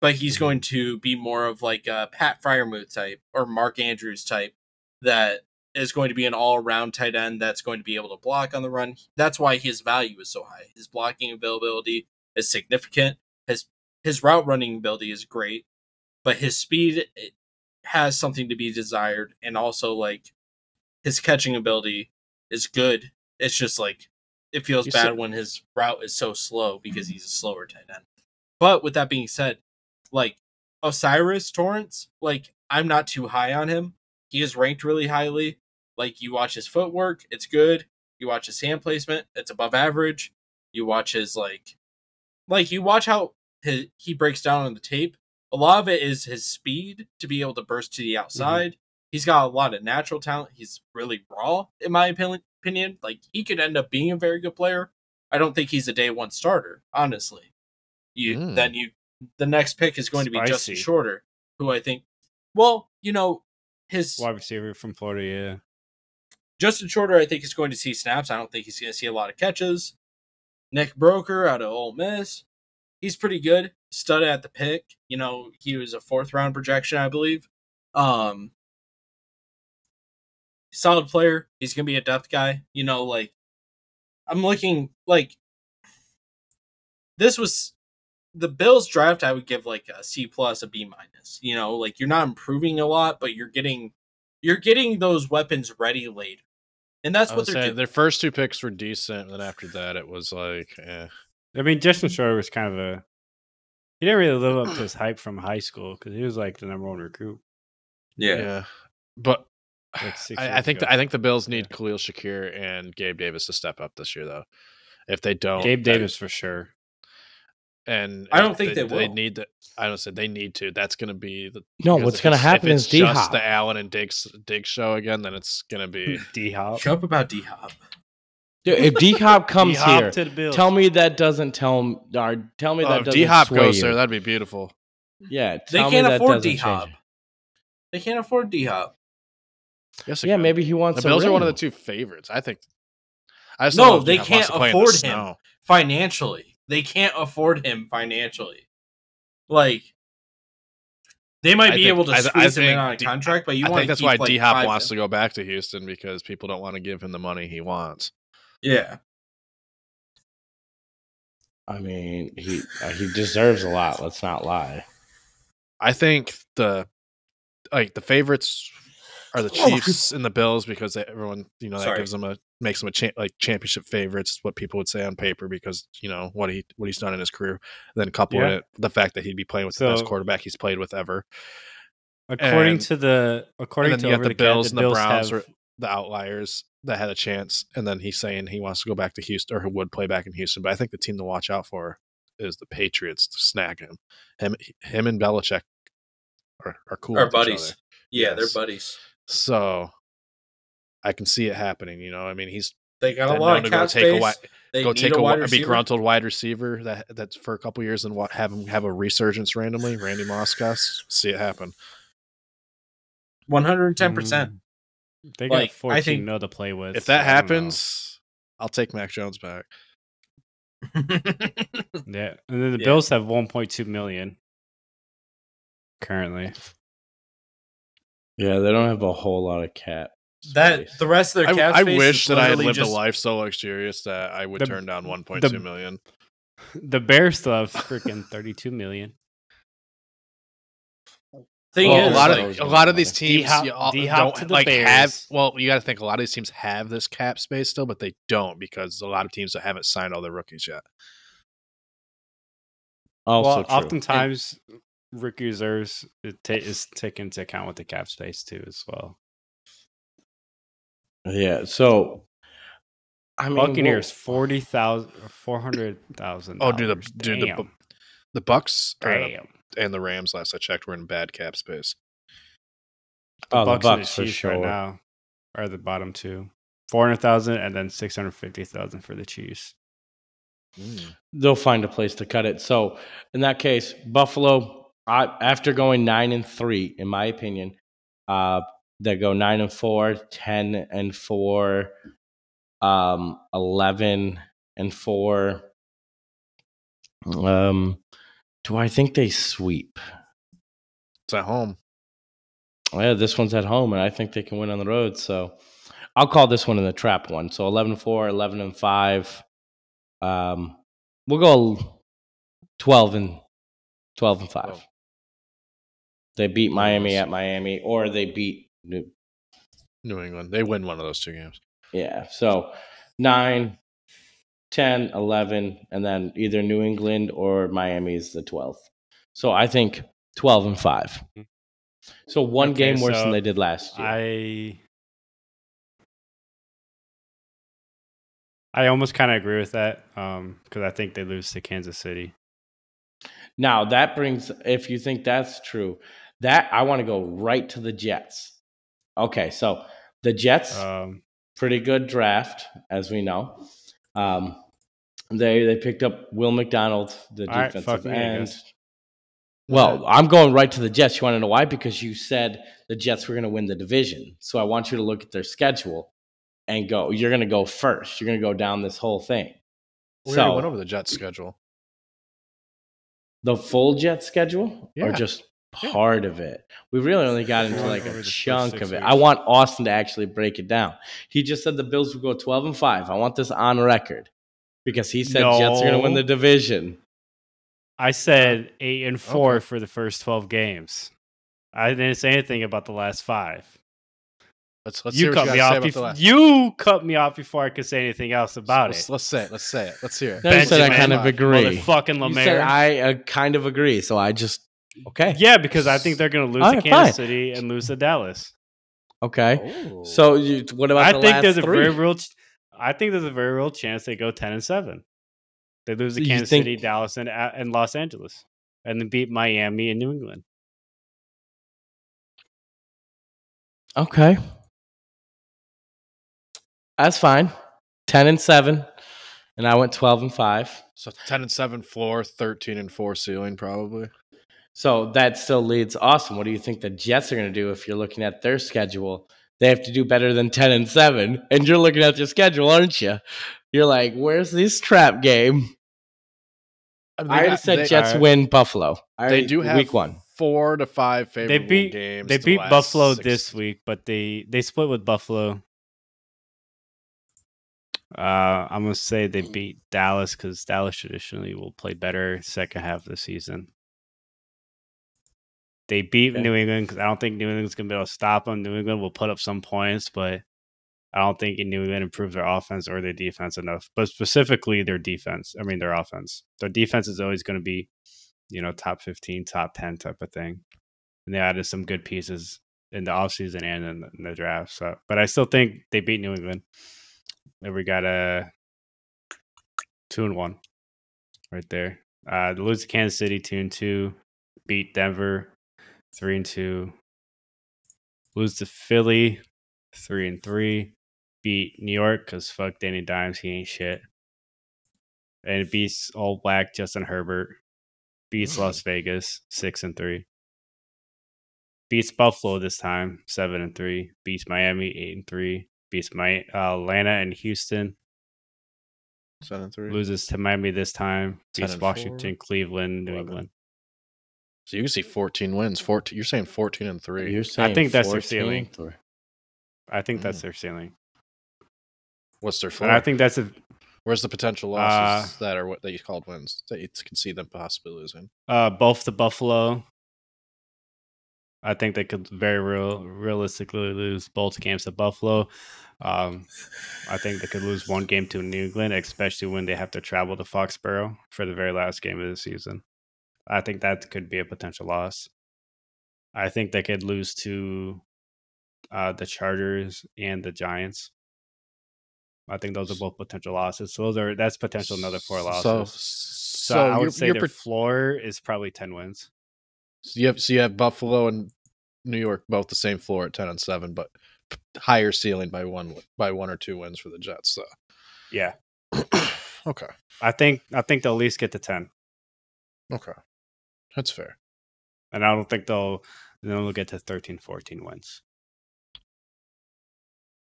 but he's going to be more of like a Pat Freiermuth type or Mark Andrews type that is going to be an all-around tight end that's going to be able to block on the run. That's why his value is so high. His blocking availability is significant. His his route running ability is great, but his speed has something to be desired, and also like his catching ability is good. It's just like it feels You bad said- when his route is so slow because mm-hmm. he's a slower tight end. But with that being said, like O'Cyrus Torrence, like I'm not too high on him. He is ranked really highly. Like you watch his footwork, it's good. You watch his hand placement, it's above average. You watch his like like you watch how his, he breaks down on the tape. A lot of it is his speed to be able to burst to the outside. He's got a lot of natural talent. He's really raw, in my opinion. Like he could end up being a very good player. I don't think he's a day one starter, honestly. You Mm. then you the next pick is going to be Justin Shorter, who I think, well, you know, his Wide receiver from Florida, yeah. Justin Shorter, I think, is going to see snaps. I don't think he's going to see a lot of catches. Nick Broeker out of Ole Miss, he's pretty good. Stud at the pick. You know, he was a fourth round projection, I believe. Um, solid player. He's going to be a depth guy. You know, like I'm looking like this was the Bills draft. I would give like a C plus, a B minus. You know, like you're not improving a lot, but you're getting you're getting those weapons ready later. And that's what they're saying, doing. their first two picks were decent, and then after that, it was like, eh. I mean, Justin Shorter was kind of a. He didn't really live up to his hype from high school because he was like the number one recruit. yeah. yeah. But Like I, I think the, I think the Bills need Khalil Shakir and Gabe Davis to step up this year, though. If they don't, Gabe that- Davis for sure. And I don't think they They will. need to. I don't say they need to. That's going to be the No, what's going to happen if is it's D just Hop. the Allen and Diggs Diggs show again. Then it's going to be D Hop. Shut up about D Hop. If D Hop comes here, to the tell me that doesn't tell m- or tell me Oh, that if doesn't D Hop sway goes you. there. That'd be beautiful. Yeah, They tell me can't that afford D Hop. They can't afford D Hop. Yes, it. Yeah, maybe he wants. the a Bills are one of the two favorites. I think. I just No, don't know if they D-Hop can't to play in the afford him. snow. Financially. They can't afford him financially. Like they might I be think- able to I th- I squeeze him in on a D- contract, but you I want think that's keep, why like, D Hop wants to go back to Houston because people don't want to give him the money he wants. Yeah. I mean, he uh, he deserves a lot. Let's not lie. I think the like the favorites are the Oh, Chiefs and the Bills because they, everyone you know that Sorry. gives them a makes them a cha- like championship favorites. Is what people would say on paper because you know what he what he's done in his career. Then couple Yeah. it the fact that he'd be playing with the best quarterback he's played with ever. According and- to the according and then to you got the the Cat, Bills and the Bills Browns have- were the outliers that had a chance. And then he's saying he wants to go back to Houston or who would play back in Houston. But I think the team to watch out for is the Patriots to snag him. Him, him and Belichick are, are cool. Our buddies. Yeah, Yes. they're buddies. So I can see it happening. You know, I mean, he's They got a lot known of to go cap take space. a wide, they go need take a a, wide wi- a receiver. begruntled wide receiver that that's for a couple years and wa- have him have a resurgence randomly. Randy Moss, see it happen. One hundred and ten percent. Mm. They got Like, I 14 think- mil to play with. If that I know. happens, I'll take Mac Jones back. yeah, and then the Yeah. Bills have 1.2 million currently. Yeah, they don't have a whole lot of cap. That space. the rest of their I, cap I space wish is that I had lived just, a life so luxurious that I would The- turn down 1.2 the- million. The Bears still have freaking 32 million. Thing Well, is, a lot like, of a lot of these teams D-hop- all- D-hop don't the like Bears. have. Well, you got to think a lot of these teams have this cap space still, but they don't because a lot of teams that haven't signed all their rookies yet. also well, true. oftentimes rookie reserves it ta- is taken into account with the cap space too, as well. Yeah. So, I mean, Buccaneers well- 40,000 400,000. Oh, dude, the dude, the, the Bucks or the- and the Rams last I checked were in bad cap space. The Oh, the Bucks, and Bucks the for Chiefs sure. right now are the bottom two. 400,000 and then 650,000 for the Chiefs. they'll find a place to cut it. So in that case, Buffalo, I, after going nine and three, in my opinion, uh, they go nine and four, 10 and four, um, 11 and four. Um, do I think they sweep? It's at home. Yeah, this one's at home, and I think they can win on the road. So I'll call this one in the trap one. So 11 and 4, 11 and 5. Um, we'll go 12 and 12 and 5. Oh. They beat Miami at Miami, or they beat New. New England. They win one of those two games. Yeah. So 9, 10, 11, and then either New England or Miami is the 12th. So I think 12 and 5. So one Okay, game worse so than they did last year. I I almost kind of agree with that um because I think they lose to Kansas City. Now that brings, if you think that's true, that I want to go right to the Jets. Okay, so the Jets, Um, pretty good draft, as we know. Um, they they picked up Will McDonald, the All right, defensive fuck end. guess. Well, I'm going right to the Jets. You want to know why? Because you said the Jets were going to win the division. So I want you to look at their schedule and go. You're going to go first. You're going to go down this whole thing. We already so went over the Jets schedule. The full jet schedule or just Yeah. Part of it? We really only got into like a chunk of it. weeks. I want Austin to actually break it down. He just said the Bills would go 12 and 5. I want this on record because he said Jets are going to win the division. I said eight and four Okay. for the first twelve games. I didn't say anything about the last five. Let's let's you cut you me got to say off. about Before, you cut me off before I could say anything else about let's, it. let's say it. Let's say it. Let's hear it. Then you said I kind of agree. Motherfucking You Lemaire. I uh, kind of agree. So I just, okay. yeah, because I think they're going to lose All to Kansas fine. City and lose to Dallas. Okay. Oh. So you, what about I the think last there's a very real. ch- I think there's a very real chance they go ten and seven. They lose to You Kansas think- City, Dallas, and uh, and Los Angeles, and then beat Miami and New England. Okay. That's fine. 10 and 7. And I went 12 and 5. so ten and seven floor, thirteen and four ceiling, probably. So that still leads awesome. What do you think the Jets are going to do if you're looking at their schedule? They have to do better than 10 and 7. And you're looking at their schedule, aren't you? You're like, where's this trap game? I, mean, I already said they, Jets Alright. win Buffalo. I They already- do have week one. four to five favorable beat- games. They beat last Buffalo six- this week, but they they split with Buffalo. Uh, I'm gonna say they beat Dallas because Dallas traditionally will play better second half of the season. They beat Okay. New England because I don't think New England's gonna be able to stop them. New England will put up some points, but I don't think New England improves their offense or their defense enough. But specifically their defense. I mean their offense. Their defense is always going to be, you know, top fifteen, top ten type of thing. And they added some good pieces in the offseason and in the, in the draft. So, but I still think they beat New England. And we got a two and one right there. Uh, they lose to Kansas City two and two, beat Denver three and two, lose to Philly three and three, beat New York because fuck Danny Dimes, he ain't shit, and it beats all black Justin Herbert, beats Las Vegas six and three, beats Buffalo this time seven and three, beats Miami eight and three, beats my uh, Atlanta and Houston, Seven and three. loses to Miami this time, 10 beats Washington, four, Cleveland, New 11. England. So you can see 14 wins. 14. You're saying 14 and three. You're saying think that's their ceiling. Three. I think that's Mm. their ceiling. What's their floor? And I think that's a Where's the potential losses that are what that you called wins that you can see them possibly losing? uh, both the Buffalo. I think they could very real realistically lose both games to Buffalo. Um, I think they could lose one game to New England, especially when they have to travel to Foxborough for the very last game of the season. I think that could be a potential loss. I think they could lose to uh, the Chargers and the Giants. I think those are both potential losses. So those are that's potential another four losses. So, So, so, I you're- would say you're their pre- floor is probably ten wins. so you have so you have Buffalo and New York both the same floor at 10 and 7, but higher ceiling by one by one or two wins for the Jets. So Yeah, okay, I think I think they'll at least get to ten, okay, that's fair. and I don't think they'll they'll get to 13, 14 wins.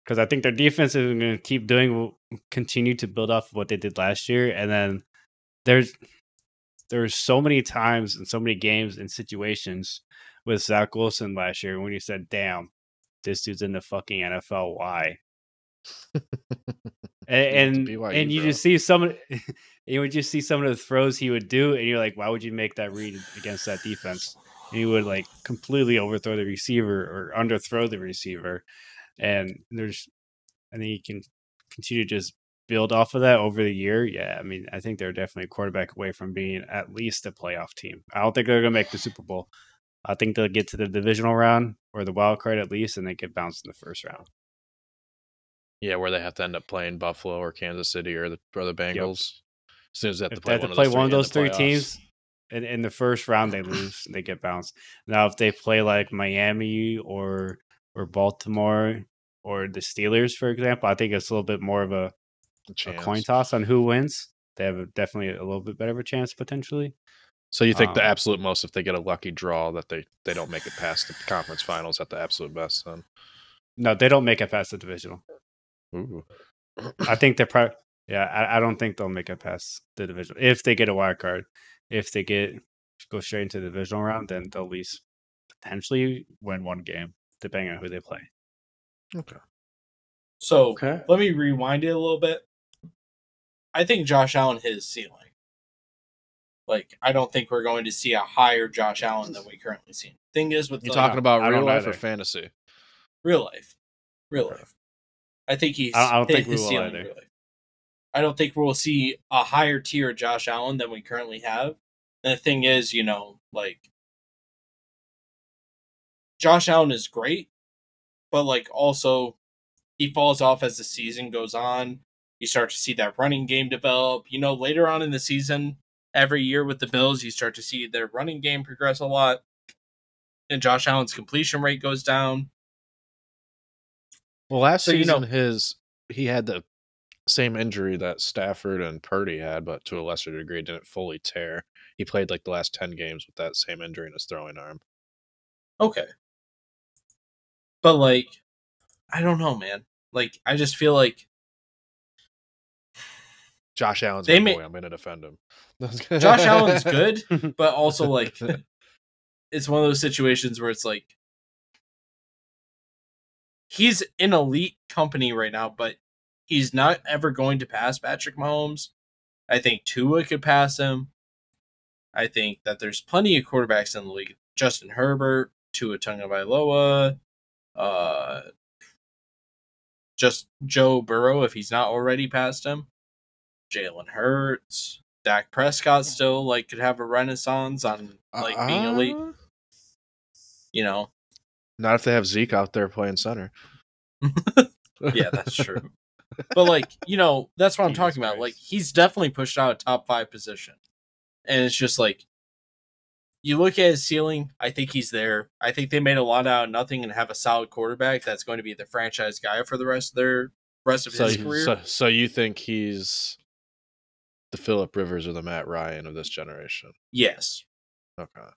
Because I think their defense is going to keep doing, will continue to build off of what they did last year, and then there's there's so many times and so many games and situations with Zach Wilson last year when you said, "Damn, this dude's in the fucking NFL. Why?" and and, BYU, and you bro. just see some of you would just see some of the throws he would do and you're like why would you make that read against that defense? And he would like completely overthrow the receiver or underthrow the receiver. And there's and then you can continue to just build off of that over the year. Yeah i mean i think they're definitely a quarterback away from being at least a playoff team. I don't think they're going to make the super bowl. I think they'll get to the divisional round or the wild card at least and they get bounced in the first round. Yeah, where they have to end up playing Buffalo or Kansas City or the or the Bengals. As soon as they have to if play, they have one, to play of one of those three three in the playoffs. teams in, in the first round, they lose. they get bounced. Now, if they play like Miami or or Baltimore or the Steelers, for example, I think it's a little bit more of a, A a coin toss on who wins. They have a, definitely a little bit better of a chance potentially. So you think the Um, absolute most if they get a lucky draw that they they don't make it past the conference finals at the absolute best then? No, they don't make it past the divisional. Ooh. I think they're probably. Yeah, I, I don't think they'll make it past the division if they get a wild card. If they get go straight into the divisional round, then they'll at least potentially win one game, depending on who they play. okay. So Okay. let me rewind it a little bit. I think Josh Allen hit his ceiling. Like, I don't think we're going to see a higher Josh Allen than we currently see. Thing is, with You like, talking about real don't life or fantasy? real life, real life. I think he's. I- I don't hit think we will ceiling either. real life. I don't think we'll see a higher tier Josh Allen than we currently have. And the thing is, you know, like Josh Allen is great, but like also he falls off as the season goes on. You start to see that running game develop. You know, later on in the season, every year with the Bills, you start to see their running game progress a lot. And Josh Allen's completion rate goes down. Well, last So, you season know- his he had the same injury that Stafford and Purdy had, but to a lesser degree didn't fully tear. He played like the last ten games with that same injury in his throwing arm. Okay. But like I don't know, man. Like I just feel like Josh Allen's They my may- boy. I'm gonna defend him. Josh Allen's good, but also like it's one of those situations where it's like he's in elite company right now, but he's not ever going to pass Patrick Mahomes. I think Tua could pass him. I think that there's plenty of quarterbacks in the league. Justin Herbert, Tua Tagovailoa, uh, just Joe Burrow if he's not already past him. Jalen Hurts, Dak Prescott still like could have a renaissance on like being elite. Uh, You know, Not if they have Zeke out there playing center. yeah, that's true. But like you know, that's what I'm Jesus talking about. Like he's definitely pushed out a top five position, and it's just like you look at his ceiling. I think he's there. I think they made a lot out of nothing and have a solid quarterback that's going to be the franchise guy for the rest of their rest of So, his career. so, so you think he's the Philip Rivers or the Matt Ryan of this generation? yes, Okay.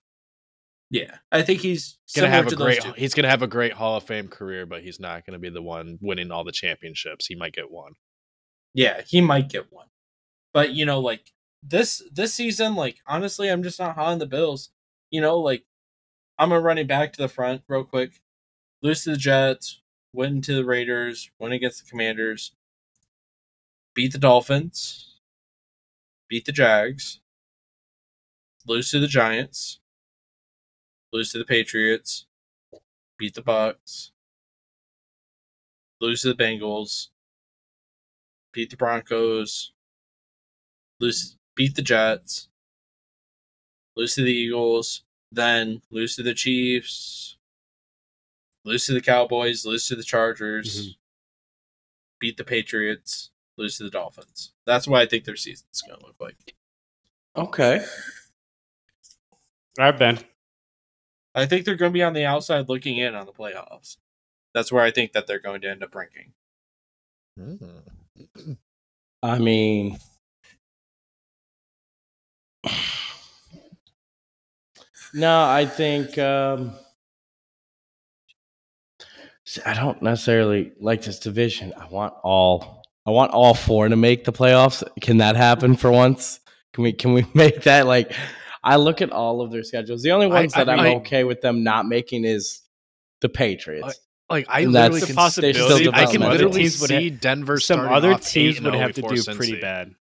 Yeah, I think he's gonna have a to great two. he's gonna have a great Hall of Fame career, but he's not gonna be the one winning all the championships. He might get one. Yeah, he might get one. But you know, like this this season, like honestly, I'm just not high on the Bills. you know, like I'm gonna run it back to the front real quick. Lose to the Jets, win to the Raiders, win against the Commanders, beat the Dolphins, beat the Jags, lose to the Giants, lose to the Patriots, beat the Bucks, lose to the Bengals, beat the Broncos, lose beat the Jets, lose to the Eagles, then lose to the Chiefs, lose to the Cowboys, lose to the Chargers, Mhm. beat the Patriots, lose to the Dolphins. That's what I think their season's going to look like. Okay. All right, Ben. I think they're going to be on the outside looking in on the playoffs. That's where I think that they're going to end up ranking. Mm. I mean, no, I think um, see, I don't necessarily like this division. I want all. I want all four to make the playoffs. Can that happen for once? Can we? Can we make that like? I look at all of their schedules. The only I- ones that I- I'm I- okay with them not making is the Patriots. Like I And literally that's can possibility. Still see, I can literally Teams would see Denver. Some other off teams would oh have to before do pretty bad.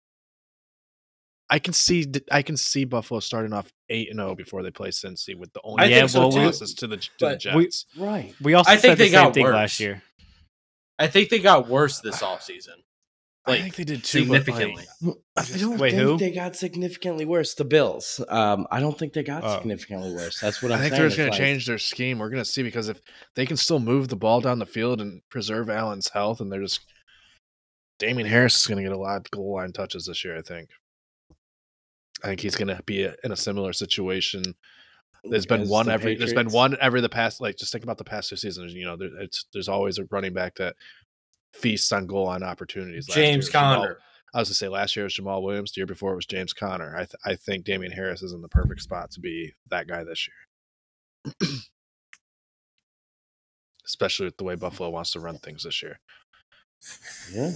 I can see I can see Buffalo starting off eight and zero before they play Cincy with the only I yeah, so well, too, losses to the to the but we- right. We also I said think the they same got thing worse. last year. I think they got worse this offseason. I think they did too, but, like, significantly. I don't Wait, think who? they got significantly worse. The Bills. Um, I don't think they got Oh. significantly worse. That's what I I'm think saying. they're just going It's to change their scheme. We're going to see because if they can still move the ball down the field and preserve Allen's health, and they're just Damien Harris is going to get a lot of goal line touches this year. I think. I think he's going to be in a similar situation. There's been one the every. There's been one every the past. Like just think about the past two seasons. You know, there, it's there's always a running back that feasts on goal line opportunities. James Conner. I was to say last year it was Jamaal Williams. The year before it was James Conner. I th- I think Damien Harris is in the perfect spot to be that guy this year. Especially with the way Buffalo wants to run things this year. Yeah.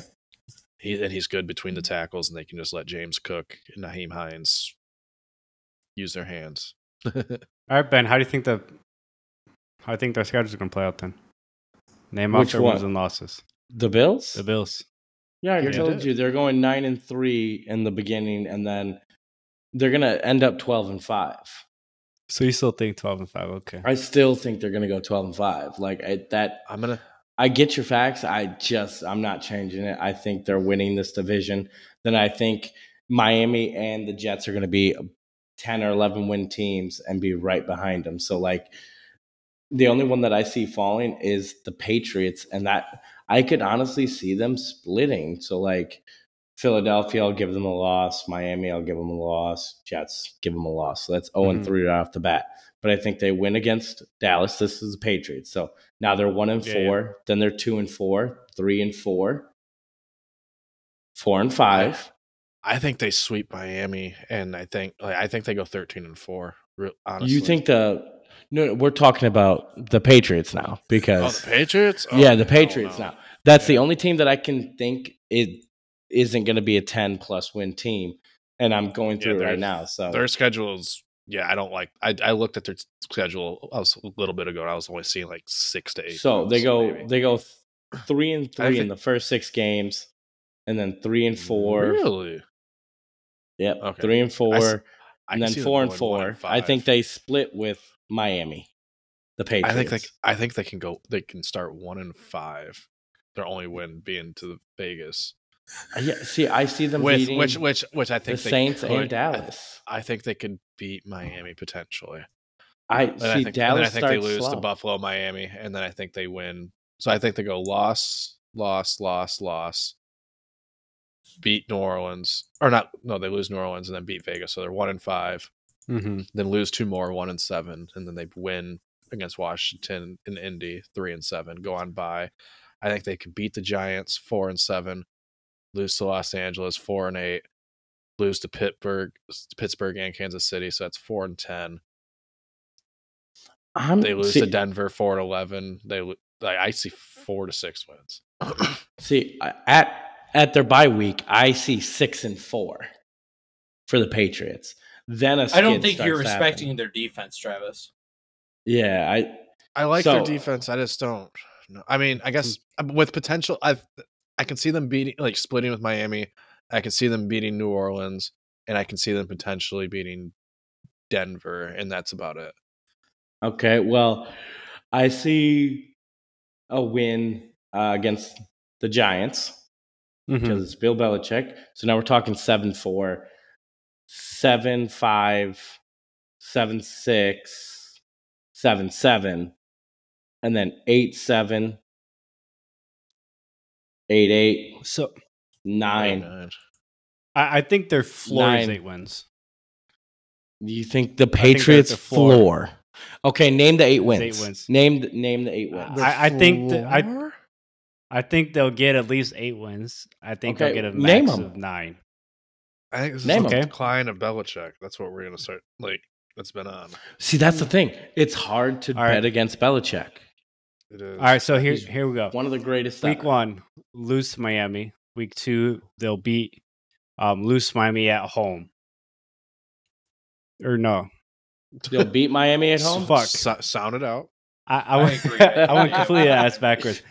He and he's good between the tackles, and they can just let James Cook and Nyheim Hines use their hands. All right, Ben. How do you think the how do you think their schedules are going to play out then? Name off their wins and losses. The Bills. The Bills. Yeah, I You told did. you they're going nine and three in the beginning, and then they're gonna end up twelve and five. So you still think twelve and five? Okay. I still think they're gonna go twelve and five. Like I, that, I'm gonna. I get your facts. I just, I'm not changing it. I think they're winning this division. Then I think Miami and the Jets are gonna be ten or eleven win teams and be right behind them. So like, the only one that I see falling is the Patriots, and that I could honestly see them splitting. So like Philadelphia, I'll give them a loss. Miami, I'll give them a loss. Jets, give them a loss. So that's 0 and Mhm. 3 right off the bat. But I think they win against Dallas. This is the Patriots. So now they're 1 and Yeah, yeah. 4. Then they're 2 and 4, 3 and 4, 4 and 5. I think they sweep Miami, and I think like, I think they go 13 and four. Honestly, You think the no, no, we're talking about the Patriots now Oh, because the Patriots? Oh, yeah, the Patriots now. That's the only team that I can think it isn't going to be a 10 plus win team. And I'm going Yeah, through it right now. So Their schedules, yeah, I don't like. I I looked at their schedule I was a little bit ago. and I was only seeing like six to eight. so they go maybe. they go three and three in the first six games, and then three and four. Really? Yep, Okay. three and four, I I and then four and four. I think they split with Miami, the Patriots. I think they. I think they can go. They can start one and five. Their only win being to the Vegas, Uh, yeah, see, I see them with beating which which which I think they Saints could- and Dallas. I, think they could beat Miami potentially. I And see I think, and Dallas then I think they lose slow. to Buffalo, Miami, and then I think they win. So I think they go loss, loss, loss, loss. Beat New Orleans, or not? No, they lose New Orleans and then beat Vegas. So they're one and five. Mm-hmm. Then lose two more, one and seven, and then they win against Washington and Indy, three and seven. Go on by. I think they could beat the Giants, four and seven. Lose to Los Angeles, four and eight. Lose to Pittsburgh, Pittsburgh and Kansas City, so that's four and ten. I'm, They lose see, to Denver four and eleven. They like I see four to six wins. See, at at their bye week, I see six and four for the Patriots. then a I don't think you're starts respecting happen. their defense, Travis. Yeah, I I like So- their defense. I just don't. Know. I mean, I guess uh, with potential, I I can see them beating, like splitting with Miami. I can see them beating New Orleans, and I can see them potentially beating Denver, and that's about it. okay. Well, I see a win uh, against the Giants Mhm. because it's Bill Belichick. So now we're talking seven four, seven five, seven six, seven seven, and then eight seven, eight eight, So nine. Nine. I, I think their floor is Nine. eight wins. You think the think Patriots the floor. floor? Okay, name the eight wins. eight wins. Name the, name the eight wins. I, I think that I I think they'll get at least eight wins. I think Okay, they'll get a name of nine. I think this Name is 'em. a decline of Belichick. That's what we're gonna start. Like that's been on. See, that's the thing. It's hard to All right. bet against Belichick. It is. All right, so here He's here we go. One of the greatest. Week ever. one, lose to Miami. Week two, they'll beat um lose Miami at home. Or no. They'll beat Miami at home. Fuck. So- sound it out. I, I, I went, agree. I went completely ass backwards.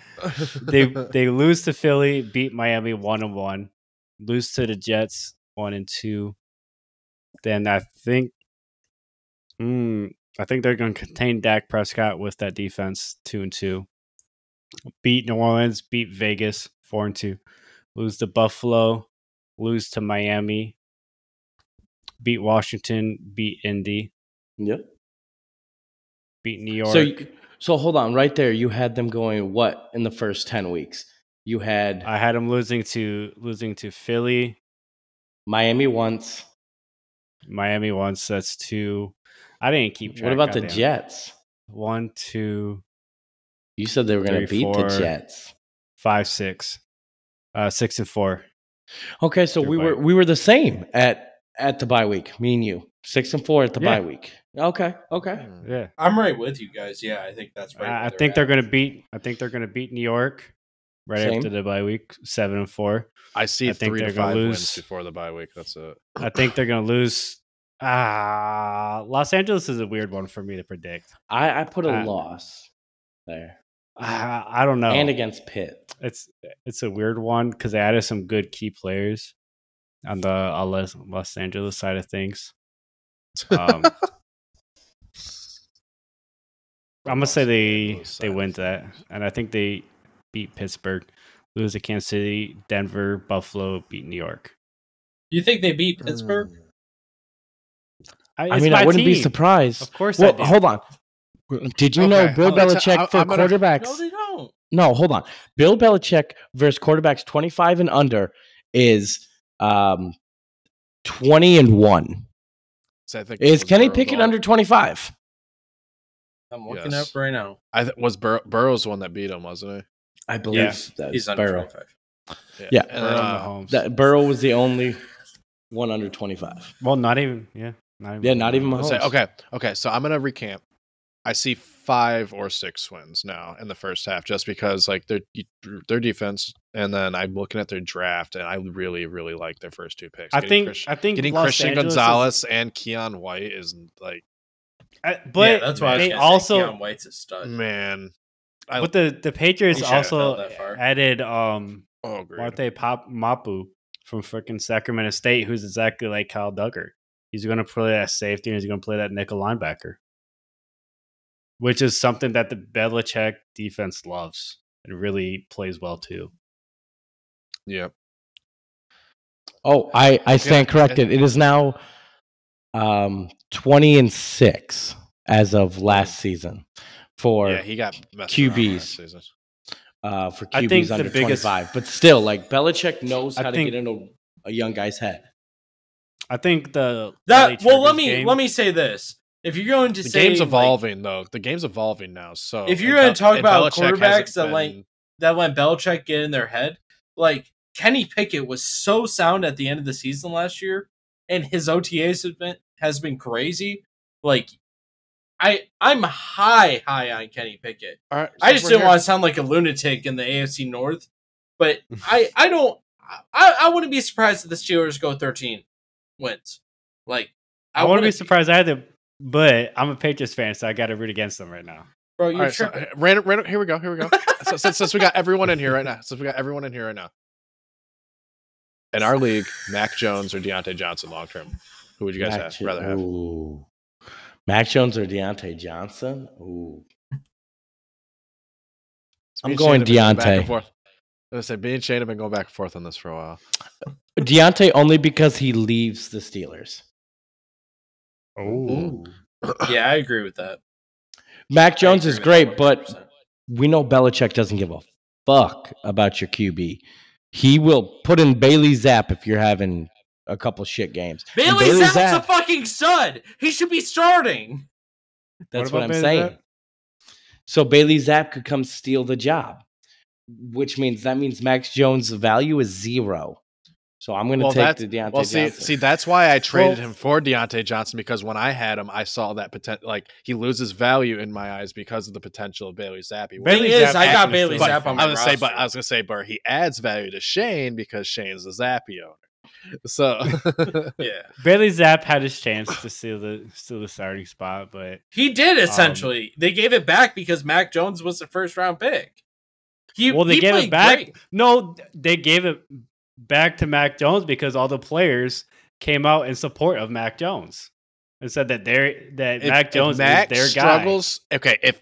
They they lose to Philly, beat Miami one and one, lose to the Jets one and two. Then I think, mm, I think they're going to contain Dak Prescott with that defense two and two. Beat New Orleans, beat Vegas four and two, lose to Buffalo, lose to Miami, beat Washington, beat Indy, Yep. beat New York. So, you- so hold on, right there. You had them going what in the first ten weeks? You had I had them losing to losing to Philly, Miami once. Miami once. That's two. I didn't keep track. What about the. Jets? One, two, You said they were going to beat four. the Jets. five, six. Uh, six and four. Okay, so Your we bye. were we were the same at at the bye week. Me and you, six and four at the Yeah. bye week. Okay, okay. Hmm. Yeah, I'm right with you guys. Yeah, I think that's right. I, I where think they're gonna beat. I think they're gonna beat New York right Same. after the bye week, seven and four. I see I think three to they're gonna five lose. wins before the bye week. That's it. I think they're gonna lose. Ah, Los Angeles is a weird one for me to predict. I I put a Uh, loss there Ah, I don't know. and against Pitt. it's it's a weird one because they added some good key players on the uh, Los, Los Angeles side of things. Um, I'm gonna say they they win that, and I think they beat Pittsburgh, lose to Kansas City, Denver, Buffalo, beat New York. You think they beat Pittsburgh? Mm. I mean, I wouldn't be surprised. Of course, Well, I hold on. Did you know Bill I'll- Belichick I'll- for I'm gonna- quarterbacks? No, they don't. No, hold on. Bill Belichick versus quarterbacks 25 and under is um 20 and 1. So I think Is was Kenny Burrow Pickett under 25? I'm looking Yes. up right now. I th- was Bur- Burrow's the one that beat him, wasn't he? I believe Yeah, that's He's under Burrow. 25. he? Yeah. And Burrow then, and uh, That Burrow was the only one under 25. well, not even yeah, not even Yeah, not even I'll say- Mahomes. okay, okay. So I'm gonna recamp. I see five or six wins now in the first half, just because like their their defense, and then I'm looking at their draft, and I really really like their first two picks. I Getting think Christ- I think getting Los Christian Angeles is- Gonzalez and Keion White is like I- but yeah, that's why I was they also say Keion White's a stud. man. I, but the the Patriots He shouldn't have also fell that far. added um oh. Marte Pop Mapu from freaking Sacramento State, who's exactly like Kyle Dugger. He's going to play that safety and he's going to play that nickel linebacker, which is something that the Belichick defense loves and really plays well too. Yep. Oh, I, I stand Yeah, corrected. It is now um, 20 and 6 as of last season for yeah, he got QBs. uh, for I QBs think the under biggest- 25. But still, like Belichick knows I how think- to get into a young guy's head. I think the That LA well, let me game- let me say this: if you're going to The say game's like, evolving though. The game's evolving now. So If you're and gonna talk about Belichick quarterbacks hasn't that, like, been- that let Belichick get in their head, like Kenny Pickett was so sound at the end of the season last year, and his OTAs have been has been crazy. Like, I I'm high high on Kenny Pickett. All right, I just didn't here- want to sound like a lunatic in the AFC North, but I I don't I I wouldn't be surprised if the Steelers go 13 wins. Like I, wouldn't be wouldn't- surprised either. But I'm a Patriots fan, so I got to root against them right now. bro. You're right, so, tripping. random, random, here we go. Here we go. so, since, since we got everyone in here right now, since we got everyone in here right now, in our league, Mac Jones or Diontae Johnson long term, who would you guys Mac have, rather have? Ooh. Mac Jones or Diontae Johnson? Ooh. I'm going Shane back and Diontae. Forth. I was gonna say, me and Shane have been going back and forth on this for a while. Uh, Diontae only because he leaves the Steelers. Oh, yeah, I agree with that. Mac Jones is great, but we know Belichick doesn't give a fuck about your QB. He will put in Bailey Zappe if you're having a couple shit games. And Bailey, Bailey Zappe's Zapp- a fucking stud. He should be starting. That's What what, I'm Bailey saying. Zappe? So Bailey Zappe could come steal the job, which means that means Max Jones' value is zero. So I'm going to Well, take that's the Diontae well. See, Johnson. see, that's why I traded Well- him for Diontae Johnson because when I had him, I saw that potential. Like he loses value in my eyes because of the potential of Bailey Zappe. Thing Bailey is, I got actually Bailey still- Zappe on my I was gonna say, but. I was gonna say, but he adds value to Shane because Shane's the Zappe owner. So Yeah, Bailey Zappe had his chance to steal the steal the starting spot, but he did um, essentially. they gave it back because Mac Jones was the first round pick. He, well, they he gave it back. great. No, they gave it back to Mac Jones because all the players came out in support of Mac Jones and said that they're that if, Mac Jones if Mac is their struggles, okay, if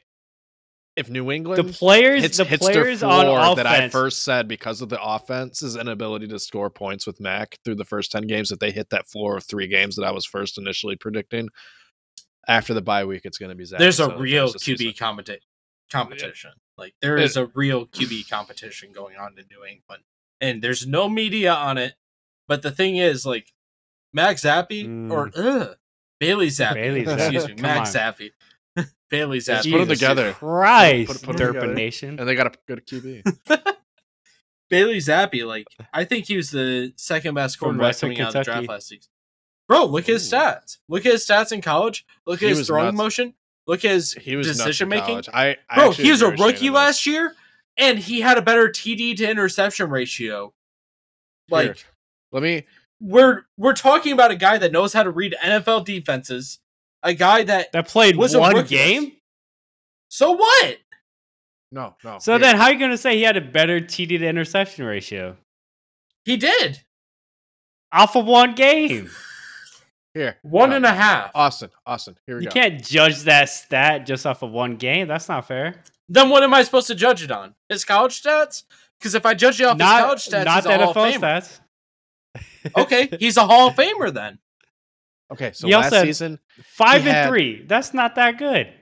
if New. England The players, hits, the hits players their on floor offense. that I first said because of the offense's inability to score points with Mac through the first 10 games, that they hit that floor of three games that I was first initially predicting. After the bye week, it's going to be Zach. There's a real. QB competi- competition. Like there is a real QB competition going on in New England, and there's no media on it. But the thing is, like Mac Zappy or mm. ugh, Bailey Zappe. Bailey excuse me, Max Mac on. Zappe. Bailey Just Zappe. put 'em Jesus together. Christ, Put- put 'em Derpa together. Nation. And they got a good QB. Bailey Zappe, like I think he was the second best From quarterback Western coming out of the draft last season. Bro, look at his stats. Look at his stats in college. Look He at his throwing nuts. motion. Look at his He was decision making. I, I Bro, he was a agree with Shane rookie last year, and he had a better TD to interception ratio. Like Here. Let me. we're we're talking about a guy that knows how to read NFL defenses, a guy that That played was a one rookie game. so what? No, no. So here. then, how are you going to say he had a better TD to interception ratio He did off of one game? here, one no. and a half. Austin, Austin. Here we go. You go. can't judge that stat just off of one game. That's not fair. Then what am I supposed to judge it on? His college stats? Because if I judge it off not his college stats, not he's the a Hall of NFL Famer. stats. Okay, he's a Hall of Famer then. Okay, so You last also- season. Five He and had- three. That's not that good.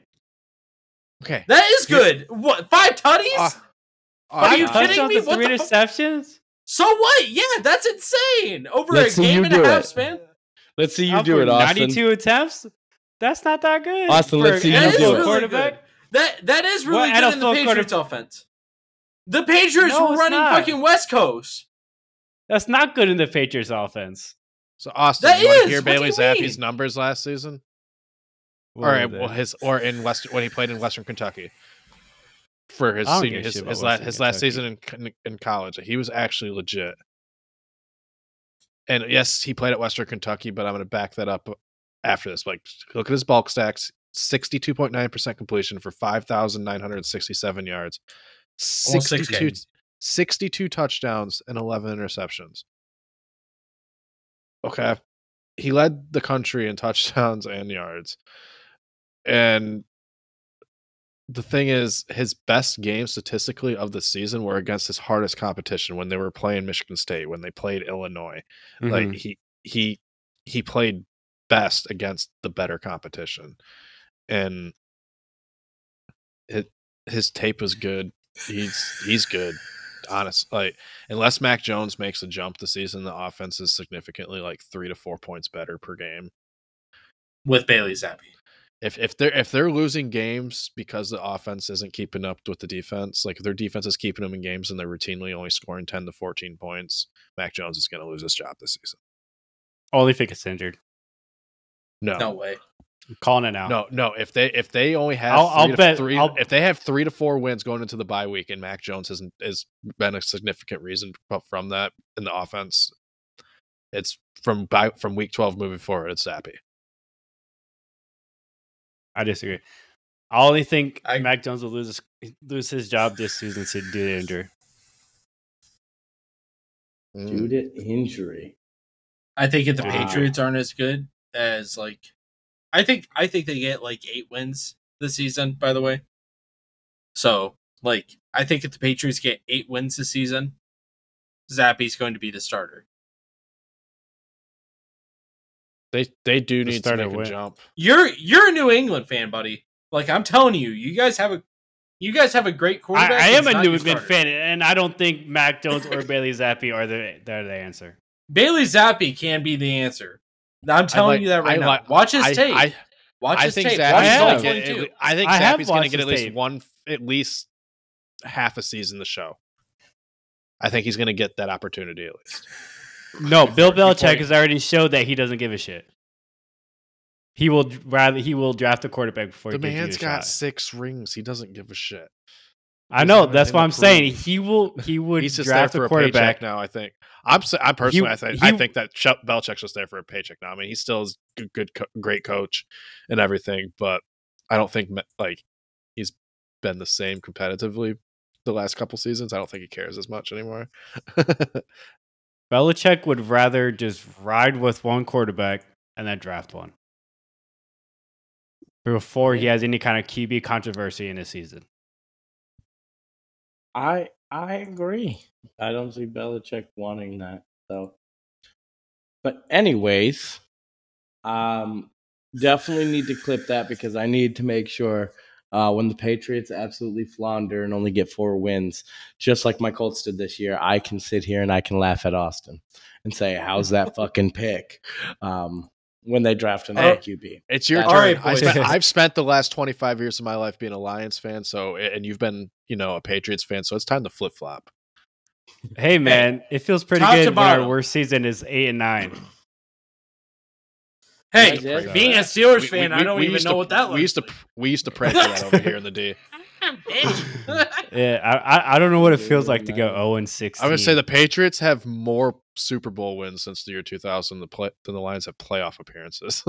Okay. That is Here- good. What five tutties? Ah, Are ah, you Austin, kidding touchdowns me? and What three the fuck? interceptions. so what? Yeah, that's insane. Over Let's a see game you and a half it. span. Let's see you Out do it, Austin. Ninety-two attempts. That's not that good. Austin, let's see you do NFL it. quarterback. good. That that is really What good in the Patriots quarter- offense. The Patriots No, were running not. fucking West Coast. That's not good in the Patriots offense. So Austin, That you want to hear what Bailey Zappe's numbers last season? What uh, Or were in- they? well, his or in West when he played in Western Kentucky for his senior give his shit his, la- his last season in co- in college. He was actually legit. And yes, he played at Western Kentucky, but I'm going to back that up after this. Like, look at his bulk stacks: sixty-two point nine percent completion for five thousand nine hundred sixty-seven yards, Almost six 62, 62 touchdowns and eleven interceptions. Okay, he led the country in touchdowns and yards, and the thing is, his best games statistically of the season were against his hardest competition when they were playing Michigan State, when they played Illinois. Like Mhm. he he he played best against the better competition, and it his tape is good. He's he's good. Honest, like unless Mac Jones makes a jump this season, the offense is significantly like three to four points better per game. with Bailey Zappe. If if they're if they're losing games because the offense isn't keeping up with the defense, like if their defense is keeping them in games and they're routinely only scoring ten to fourteen points, Mac Jones is going to lose his job this season. Only if he gets injured. No, No way. I'm calling it now. no, no. If they if they only have I'll- 3 I'll to bet- 3 I'll- if they have three to four wins going into the bye week and Mac Jones hasn't has been a significant reason from that in the offense, it's from by from week twelve moving forward. It's Zappe. I disagree. I only think I- Mac Jones will lose his, lose his job this season to due to injury. Mm. Due to injury. I think if the Wow. Patriots aren't as good as like, I think I think they get like eight wins this season. By the way, so like I think if the Patriots get eight wins this season, Zappe's going to be the starter. They they do The need to starter make a win. jump. You're you're a New England fan, buddy. Like I'm telling you, you guys have a you guys have a great I, quarterback. I He's am a New England fan, and I don't think Mac Jones or Bailey Zappe are the they're the answer. Bailey Zappe can be the answer. I'm telling like- you that right I now. like- Watch his I, tape. I, Watch I his think tape. Zappe's Watch his have. gonna get. At, I think I have Zappe's going to get at least tape. one, at least half a season the show. I think he's going to get that opportunity at least. No, Bill Belichick has already showed that he doesn't give a shit. He will rather he will draft a quarterback before The he a got shot. six rings. He doesn't give a shit. I know that's what I'm saying. He will he would He's just there draft for a a quarterback. paycheck now. I think. I'm. I personally, I think. I think that Belichick's just there for a paycheck now. I mean, he still is good, good, co- great coach, and everything. But I don't think like he's been the same competitively the last couple seasons. I don't think he cares as much anymore. Belichick would rather just ride with one quarterback and then draft one before he has any kind of QB controversy in his season. I I agree. I don't see Belichick wanting that though. But anyways, um, definitely need to clip that because I need to make sure uh, when the Patriots absolutely flounder and only get four wins, just like my Colts did this year, I can sit here and I can laugh at Austin and say, "How's that fucking pick?" Um, when they draft an Oh. QB. It's your All turn. right, I boys. spent, I've spent the last 25 years of my life being a Lions fan, so and you've been, you know, a Patriots fan, so it's time to flip flop. Hey man, it feels pretty top good when our worst season is eight and nine. Hey, Yeah, yeah. being a Steelers fan, I don't even know what that was. We used to we used to pray for that over here in the D. Yeah, I, I I don't know what it feels like to go zero and six. I would say the Patriots have more Super Bowl wins since the year 2000 the play, than the Lions have playoff appearances.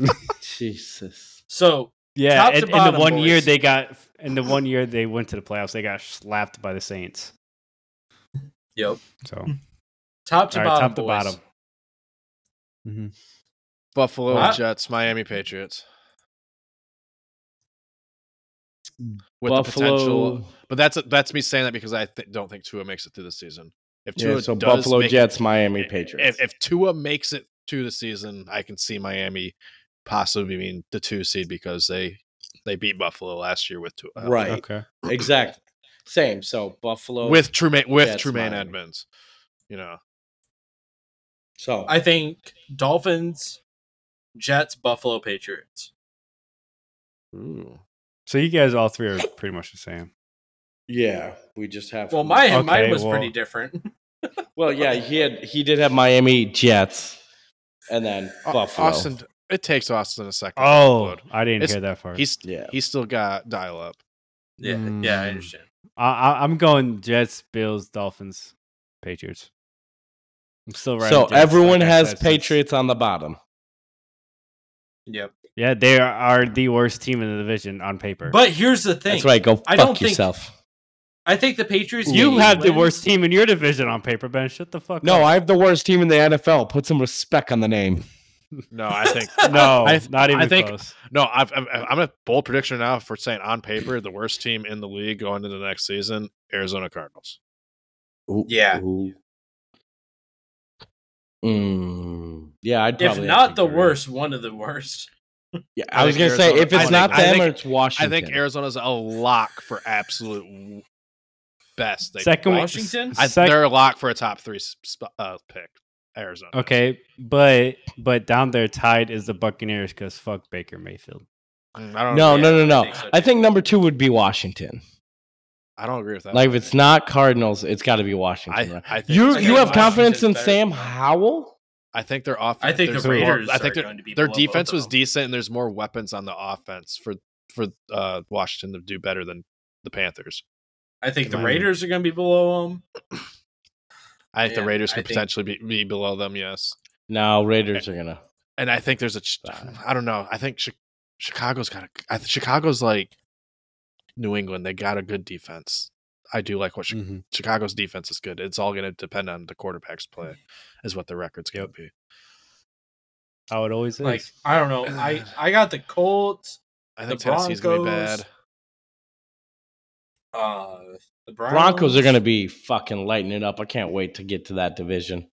Jesus. so yeah, top to and, and bottom, the one year they got in the one year they went to the playoffs, they got slapped by the Saints. yep, So top to all right, bottom, top to bottom. Mm-hmm. Buffalo Wow. Jets, Miami Patriots. With Buffalo. the potential, but that's that's me saying that because I th- don't think Tua makes it through the season. If Tua Yeah, so does Buffalo make- Jets, Miami Patriots. If, if Tua makes it to the season, I can see Miami possibly being the two seed because they they beat Buffalo last year with Tua. Right. Okay. Exactly. Same. So Buffalo with Tremaine with Jets, Tremaine Miami. Edmunds. You know, So I think Dolphins, Jets, Buffalo, Patriots. Ooh. So you guys all three are pretty much the same. yeah, we just have. Well, my Okay, mine was well- pretty different. Well, yeah, he had he did have Miami Jets, and then Au- Buffalo. Austin. It takes Austin a second. Oh. I didn't It's- hear that part. he's Yeah. he's still got dial up. Yeah, yeah, I Mm. understand. I, I, I'm going Jets, Bills, Dolphins, Patriots. I'm still right. so everyone has Patriots on the bottom. Yep. Yeah, they are, are the worst team in the division on paper. But here's the thing. That's right. Go I fuck don't think- yourself. I think the Patriots. you get have the worst team in your division on paper, Ben. Shut the fuck up. No, up. I have the worst team in the NFL. Put some respect on the name. No, I think no, I- not even I think- close. no. I've, I've, I'm a bold prediction now for saying on paper the worst team in the league going into the next season, Arizona Cardinals. Yeah. Ooh. Mm, yeah, I'd If not the agree. worst, one of the worst. Yeah, I I was gonna say if it's I not think- I them think- or it's Washington. I think Arizona's a lock for absolute best. They Second Washington, I, sec- they're a lock for a top three sp- uh, pick. Arizona. Okay, but but down there tied is the Buccaneers because fuck Baker Mayfield. Mm, I don't. No, Yeah, no, no, I no. so, I think number two would be Washington. I don't agree with that. Like if it's not Cardinals, it's got to be Washington. I, right? I think You you think have confidence in better. Sam Howell? I think their off. I think the there's more- Raiders I think are their, going to be their below defense both was decent, and there's more weapons on the offense for for uh, Washington to do better than the Panthers. I think the Miami. Raiders are going to be below them. I think the Yeah, Raiders I could think- potentially be, be below them. Yes, No, Raiders are gonna. and I think there's a. I don't know. I think Chicago's got a. I, th- Chicago's like New England. They got a good defense. I do like what Chi- Mhm. Chicago's defense is good. It's all going to depend on the quarterback's play, is what the record's going to be. How it always is. Like I don't know. I I got the Colts. I The think Tennessee's going to be Broncos- bad. Uh, the Browns. Broncos are going to be fucking lighting it up. I can't wait to get to that division.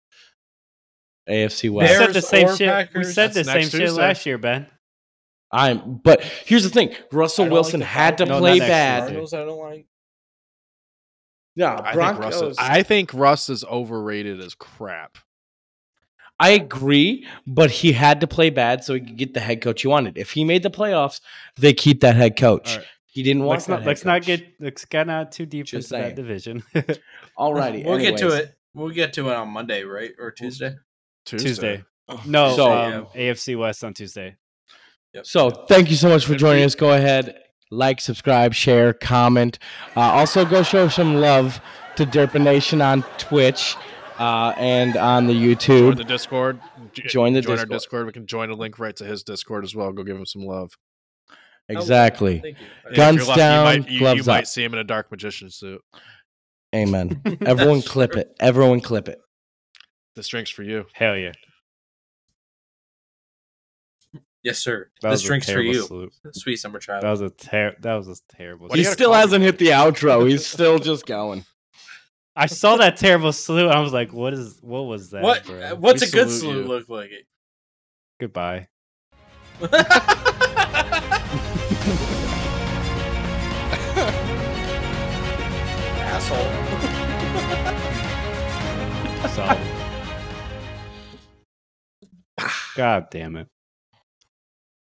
AFC West. Bears said the same or shit. We Packers? said the same next shit Tuesday. last year, Ben. I'm but here's the thing. Russell Wilson like had to No, play bad. Cardinals. I don't like. Yeah, I think, Russ is, I think Russ is overrated as crap. I agree, but he had to play bad so he could get the head coach he wanted. If he made the playoffs, they keep that head coach. All right. He didn't want Let's that not head let's not get let's get not too deep Just into saying. that division. Alrighty, We'll get to it. We'll get to it on Monday, right, or Tuesday. Tuesday. Tuesday. No, So- um, AFC West on Tuesday. Yep. So thank you so much for joining us. Go ahead, like, subscribe, share, comment. Uh, also, go show some love to Derpa Nation on Twitch uh, and on the Join YouTube. the Discord. Join the join our Discord. Discord. We can join a link right to his Discord as well. Go give him some love. exactly. Thank you. Guns lucky, down, you might, you, you might up. see him in a dark magician suit. Amen. Everyone clip true. it. Everyone clip it. The drink's for you. Hell yeah. Yes, sir. That this was a drink's for you, salute. summer summer child. That was a ter- that was a terrible. What He still hasn't hit the outro. He's still just going. I saw that terrible salute. I was like, "What is? What was that?" what? bro? Uh, what's We a good salute salute you. look like? Goodbye. Asshole. So, God damn it.